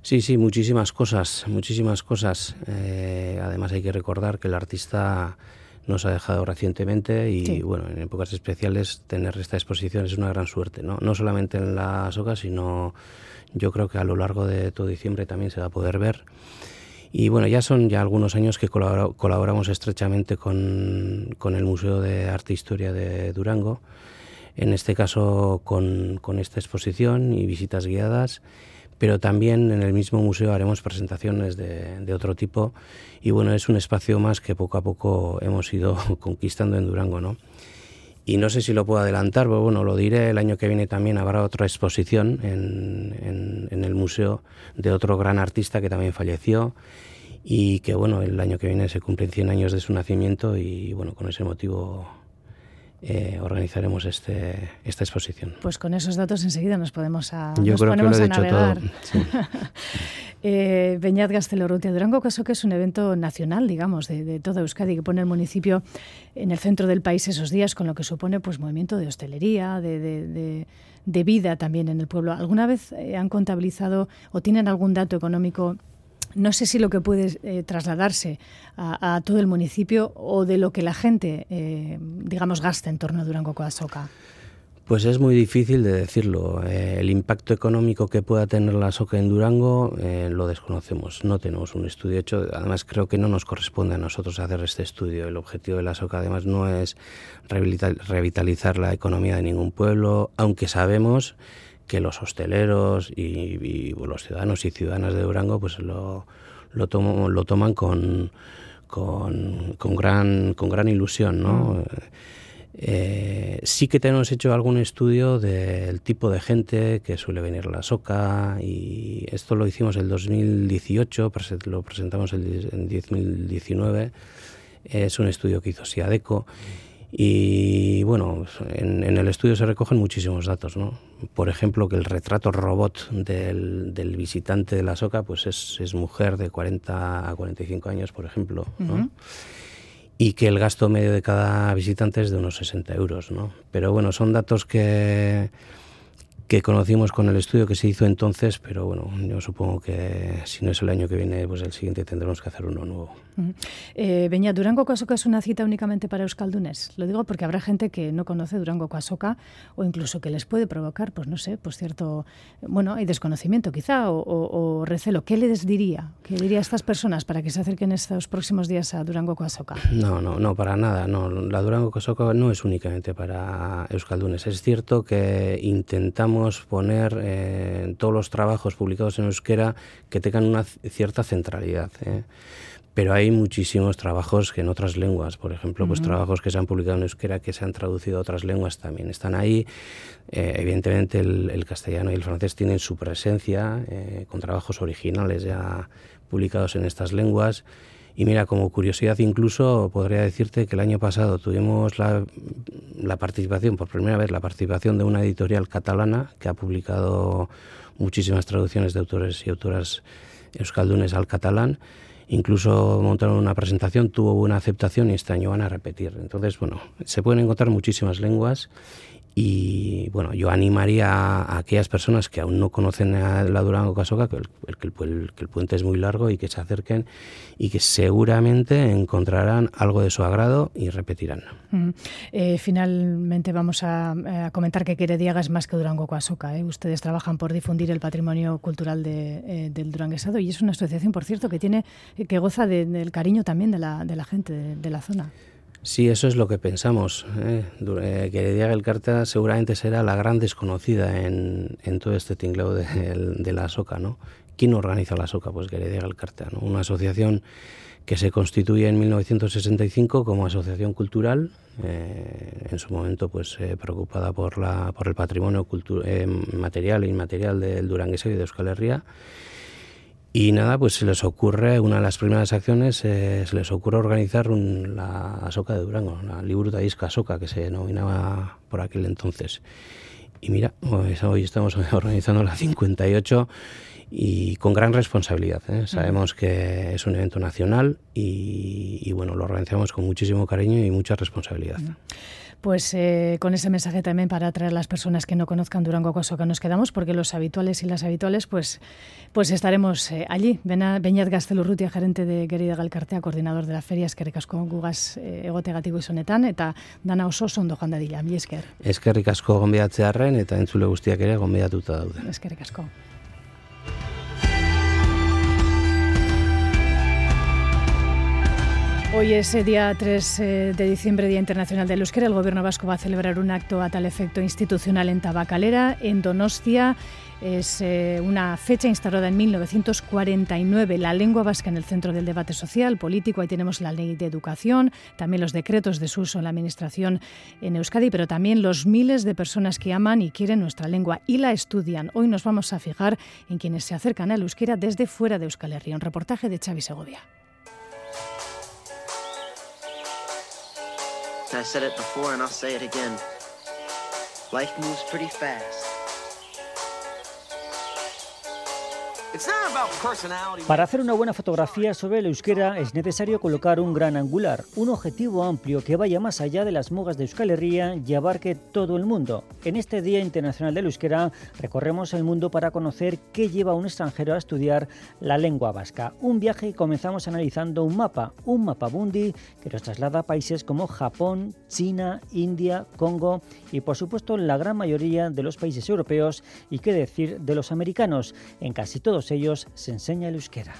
Sí, sí, muchísimas cosas, muchísimas cosas. Eh, además hay que recordar que el artista nos ha dejado recientemente y bueno, en épocas especiales tener esta exposición es una gran suerte, ¿no? No solamente en la SOCA, sino yo creo que a lo largo de todo diciembre también se va a poder ver. Y bueno, ya son ya algunos años que colaboramos estrechamente con, con, el Museo de Arte e Historia de Durango, en este caso con, con esta exposición y visitas guiadas pero también en el mismo museo haremos presentaciones de, otro tipo y bueno, es un espacio más que poco a poco hemos ido conquistando en Durango, ¿no? Y no sé si lo puedo adelantar, pero bueno, lo diré, el año que viene también habrá otra exposición en, en el museo de otro gran artista que también falleció y que bueno, el año que viene se cumplen 100 años de su nacimiento y bueno, con ese motivo eh, organizaremos este, esta exposición. Pues con esos datos enseguida nos podemos a, Yo nos creo que lo he dicho navegar. todo. sí. Eh, Beñat Durango Caso, que es un evento nacional, digamos, de, de toda Euskadi, que pone el municipio en el centro del país esos días, con lo que supone pues movimiento de hostelería, de, de- de- de vida también en el pueblo. ¿Alguna vez eh, han contabilizado o tienen algún dato económico? No sé si lo que puede eh, trasladarse a, todo el municipio o de lo que la gente, eh, digamos, gasta en torno a Durango Coasoca. Pues es muy difícil de decirlo. Eh, el impacto económico que pueda tener la soca en Durango lo desconocemos. No tenemos un estudio hecho. Además, creo que no nos corresponde a nosotros hacer este estudio. El objetivo de la soca, además, no es revitali- revitalizar la economía de ningún pueblo, aunque sabemos que los hosteleros y, los ciudadanos y ciudadanas de Durango pues lo, lo, tomo- lo toman con, con, con gran, con gran ilusión. ¿no? Eh, sí que tenemos hecho algún estudio del tipo de gente que suele venir a la SOCA y esto lo hicimos el 2018, prese- lo presentamos el, en 2019. Es un estudio que hizo Siadeco y bueno, en, en el estudio se recogen muchísimos datos, ¿no? Por ejemplo, que el retrato robot del, del visitante de la SOCA pues es, es mujer de 40 a 45 años, por ejemplo, ¿no? Ujú. y que el gasto medio de cada visitante es de unos 60 euros, ¿no? Pero bueno, son datos que, que conocimos con el estudio que se hizo entonces, pero bueno, yo supongo que si no es el año que viene, pues el siguiente tendremos que hacer uno nuevo. Ujú. Eh, Beñat, Durango Coasoca es una cita únicamente para euskaldunes. Lo digo porque habrá gente que no conoce Durango Coasoca o incluso que les puede provocar, pues no sé, pues cierto, bueno, hay desconocimiento quizá o, o- o recelo. ¿Qué les diría? ¿Qué diría a estas personas para que se acerquen estos próximos días a Durango Coasoca? No, no, no, para nada. No, la Durango Cosoca no es únicamente para euskaldunes. Es cierto que intentamos poner eh, todos los trabajos publicados en euskera que tengan una cierta centralidad. ¿eh? Pero hay muchísimos trabajos que en otras lenguas, por ejemplo, pues Ujú. trabajos que se han publicado en euskera que se han traducido a otras lenguas también están ahí. Eh, evidentemente el, el castellano y el francés tienen su presencia eh, con trabajos originales ya publicados en estas lenguas. Y mira, como curiosidad incluso podría decirte que el año pasado tuvimos la, la participación, por primera vez, la participación de una editorial catalana que ha publicado muchísimas traducciones de autores y autoras euskaldunes al catalán. Incluso montaron una presentación, tuvo buena aceptación y este año van a repetir. Entonces, bueno, se pueden encontrar muchísimas lenguas y bueno, yo animaría a aquellas personas que aún no conocen a la Durango Casoca que el, el- que el- que el puente es muy largo y que se acerquen y que seguramente encontrarán algo de su agrado y repetirán. Ujú. Eh, finalmente vamos a, a comentar que Querediaga es más que Durango Coasoca. ¿eh? Ustedes trabajan por difundir el patrimonio cultural de, eh, del Duranguesado y es una asociación, por cierto, que tiene eh, que goza de- del cariño también de la, de la gente de la zona. Sí, eso es lo que pensamos. ¿eh? Eh, que el Carta seguramente será la gran desconocida en, todo este tinglado de, la SOCA, ¿no? ¿Quién organiza la SOCA? Pues que Diaga el Carta, ¿no? Una asociación que se constituye en 1965 como asociación cultural, eh, en su momento pues eh, preocupada por, la, por el patrimonio eh, material e inmaterial del Duranguesado y de Euskal Herria, y nada, pues se les ocurre, una de las primeras acciones, eh, se les ocurre organizar un- la Soca de Durango, la Libruta Isca Soca, que se denominaba por aquel entonces. Y mira, pues hoy estamos organizando la 58 y con gran responsabilidad. ¿eh? Sabemos que es un evento nacional y, y, bueno, lo organizamos con muchísimo cariño y mucha responsabilidad. Pues eh, con ese mensaje también para atraer a las personas que no conozcan Durango Coasoca nos quedamos, porque los habituales y las habituales, pues, pues estaremos eh, allí. Beñat Gaztelurrutia, gerente de Gerida Galkartea, coordinador de la feria, eskerrik asko gugaz eh, egotegatik izonetan, eta dana oso oso ondo joan dadila, mi esker. Eskerrik asko gonbidatzearren eta entzule guztiak ere gonbidatuta daude. Eskerrik asko. Hoy es día 3 eh, de diciembre, Día Internacional del Euskera. El Gobierno vasco va a celebrar un acto a tal efecto institucional en Tabacalera, en Donostia. Es eh, una fecha instaurada en 1949, la lengua vasca en el centro del debate social, político. Ahí tenemos la ley de educación, también los decretos de su uso en la administración en Euskadi, pero también los miles de personas que aman y quieren nuestra lengua y la estudian. Hoy nos vamos a fijar en quienes se acercan al euskera desde fuera de Euskal Herria. Un reportaje de Xavi Segovia. I said it before and I'll say it again. Life moves pretty fast. Para hacer una buena fotografía sobre el euskera es necesario colocar un gran angular, un objetivo amplio que vaya más allá de las mugas de Euskal Herria y abarque todo el mundo. En este Día Internacional del Euskera recorremos el mundo para conocer qué lleva a un extranjero a estudiar la lengua vasca. Un viaje y comenzamos analizando un mapa, un mapa bundi que nos traslada a países como Japón, China, India, Congo y por supuesto la gran mayoría de los países europeos y qué decir de los americanos. En casi todos ellos se enseña el euskera.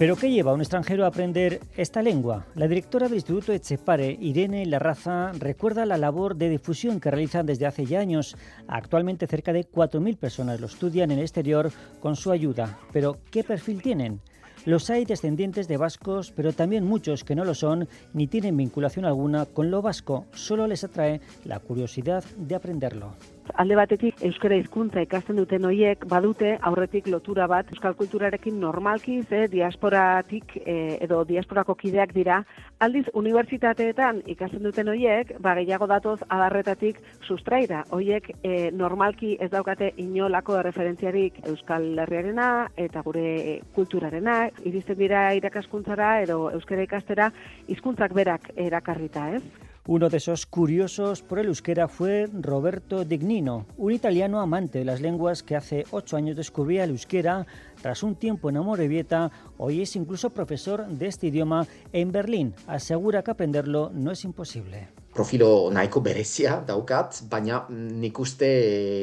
¿Pero qué lleva a un extranjero a aprender esta lengua? La directora del Instituto Echepare, Irene Larraza, recuerda la labor de difusión que realizan desde hace ya años. Actualmente cerca de 4.000 personas lo estudian en el exterior con su ayuda. ¿Pero qué perfil tienen? Los hay descendientes de vascos, pero también muchos que no lo son ni tienen vinculación alguna con lo vasco, solo les atrae la curiosidad de aprenderlo. Alde batetik euskara hizkuntza ikasten duten hoiek badute aurretik lotura bat euskal kulturarekin normalki ze diasporatik e, edo diasporako kideak dira. Aldiz unibertsitateetan ikasten duten hoiek ba gehiago datoz adarretatik sustraira. Hoiek e, normalki ez daukate inolako referentziarik euskal herriarena eta gure kulturarena. Iristen dira irakaskuntzara edo euskara ikastera hizkuntzak berak erakarrita ez Uno de esos curiosos por el euskera fue Roberto Dignino, un italiano amante de las lenguas que hace ocho años descubría el euskera tras un tiempo en Amorebieta. Hoy es incluso profesor de este idioma en Berlín. Asegura que aprenderlo no es imposible. Profilo nahiko berezia daukat, baina nik uste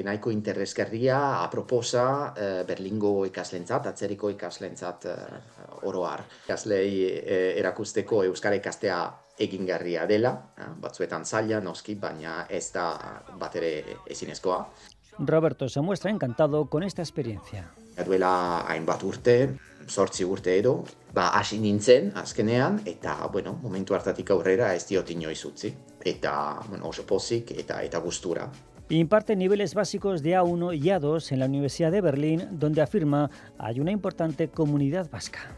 nahiko interesgarria aproposa eh, Berlingo ikaslentzat, atzeriko ikaslentzat eh, oroar. Ikaslei eh, erakusteko euskara ikastea egingarria dela, batzuetan zaila noski, baina ez da bat ere ezinezkoa. Roberto se muestra encantado con esta experiencia. Duela hainbat urte, sortzi urte edo, ba hasi nintzen azkenean, eta bueno, momentu hartatik aurrera ez diot inoiz utzi. Eta bueno, gustura. Imparte niveles básicos de A1 y A2 en la Universidad de Berlín, donde afirma hay una importante comunidad vasca.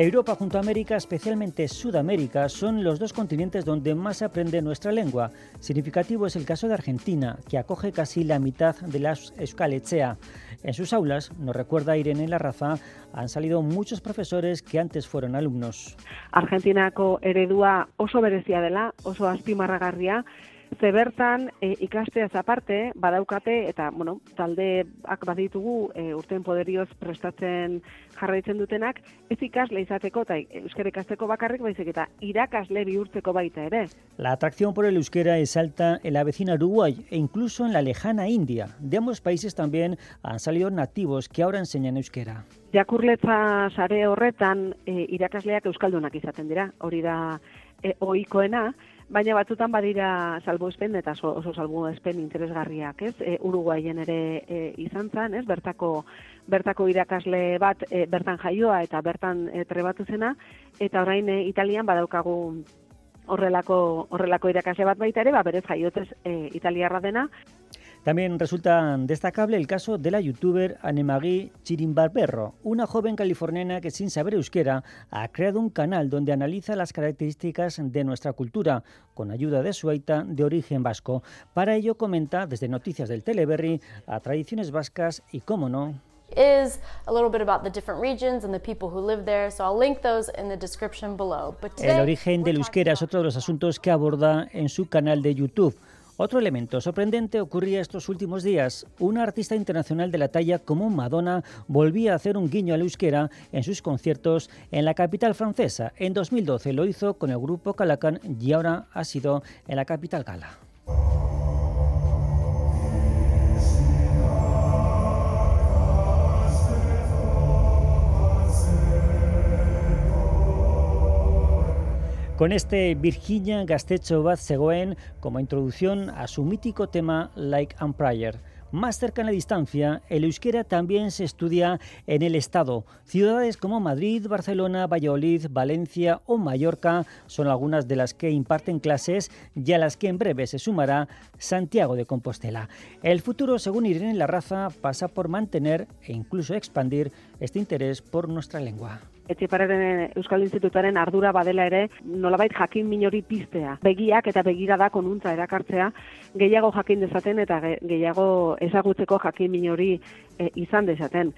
Europa junto a América, especialmente Sudamérica, son los dos continentes donde más se aprende nuestra lengua. Significativo es el caso de Argentina, que acoge casi la mitad de la Euskal Echea. En sus aulas, nos recuerda Irene Larraza, han salido muchos profesores que antes fueron alumnos. Argentinako eredua oso berezia dela, oso azpimarragarria, ze bertan e, ikasteaz aparte badaukate eta bueno, taldeak baditugu e, urten poderioz prestatzen jarraitzen dutenak ez ikasle izateko eta euskara ikasteko bakarrik baizik eta irakasle bihurtzeko baita ere. La atracción por el euskera es alta en la vecina Uruguay e incluso en la lejana India. De ambos países también han salido nativos que ahora enseñan euskera. Jakurletza sare horretan e, irakasleak euskaldunak izaten dira, hori da e, ohikoena, baina batzutan badira salbuespen eta oso, oso salbuespen interesgarriak, ez? E, Uruguaien ere e, izan zen, ez? Bertako bertako irakasle bat e, bertan jaioa eta bertan e, trebatu zena eta orain e, Italian badaukagu horrelako horrelako irakasle bat baita ere, ba berez jaiotez e, italiarra dena También resulta destacable el caso de la youtuber Annemagui Chirimbarberro, una joven californiana que sin saber euskera ha creado un canal donde analiza las características de nuestra cultura con ayuda de su aita de origen vasco. Para ello comenta desde Noticias del Teleberry a tradiciones vascas y, cómo no, is a little bit about the different regions and the people who live there, so I'll link those in the description below. But today, el origen del euskera es otro de los asuntos que aborda en su canal de YouTube. Otro elemento sorprendente ocurría estos últimos días. Una artista internacional de la talla como Madonna volvía a hacer un guiño al euskera en sus conciertos en la capital francesa. En 2012 lo hizo con el grupo Calacan y ahora ha sido en la capital gala. Con este Virginia Gastecho Bat Segoen como introducción a su mítico tema Like and Prayer. Más cerca en la distancia, el euskera también se estudia en el Estado. Ciudades como Madrid, Barcelona, Valladolid, Valencia o Mallorca son algunas de las que imparten clases y a las que en breve se sumará Santiago de Compostela. El futuro, según Irene Larraza, pasa por mantener e incluso expandir este interés por nuestra lengua. Etxepararen Euskal Institutaren ardura badela ere, nolabait jakin minori piztea. Begiak eta begirada konuntza erakartzea, gehiago jakin dezaten eta gehiago ezagutzeko jakin minori e, izan dezaten.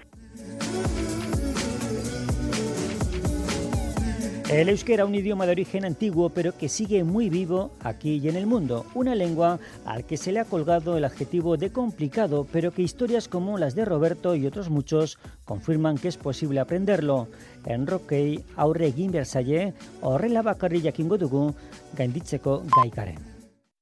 El euskera, un idioma de origen antiguo, pero que sigue muy vivo aquí y en el mundo. Una lengua al que se le ha colgado el adjetivo de complicado, pero que historias como las de Roberto y otros muchos confirman que es posible aprenderlo. En Rockey, aurre egin o horrela bakarri jakingo dugu gainditzeko gaikaren.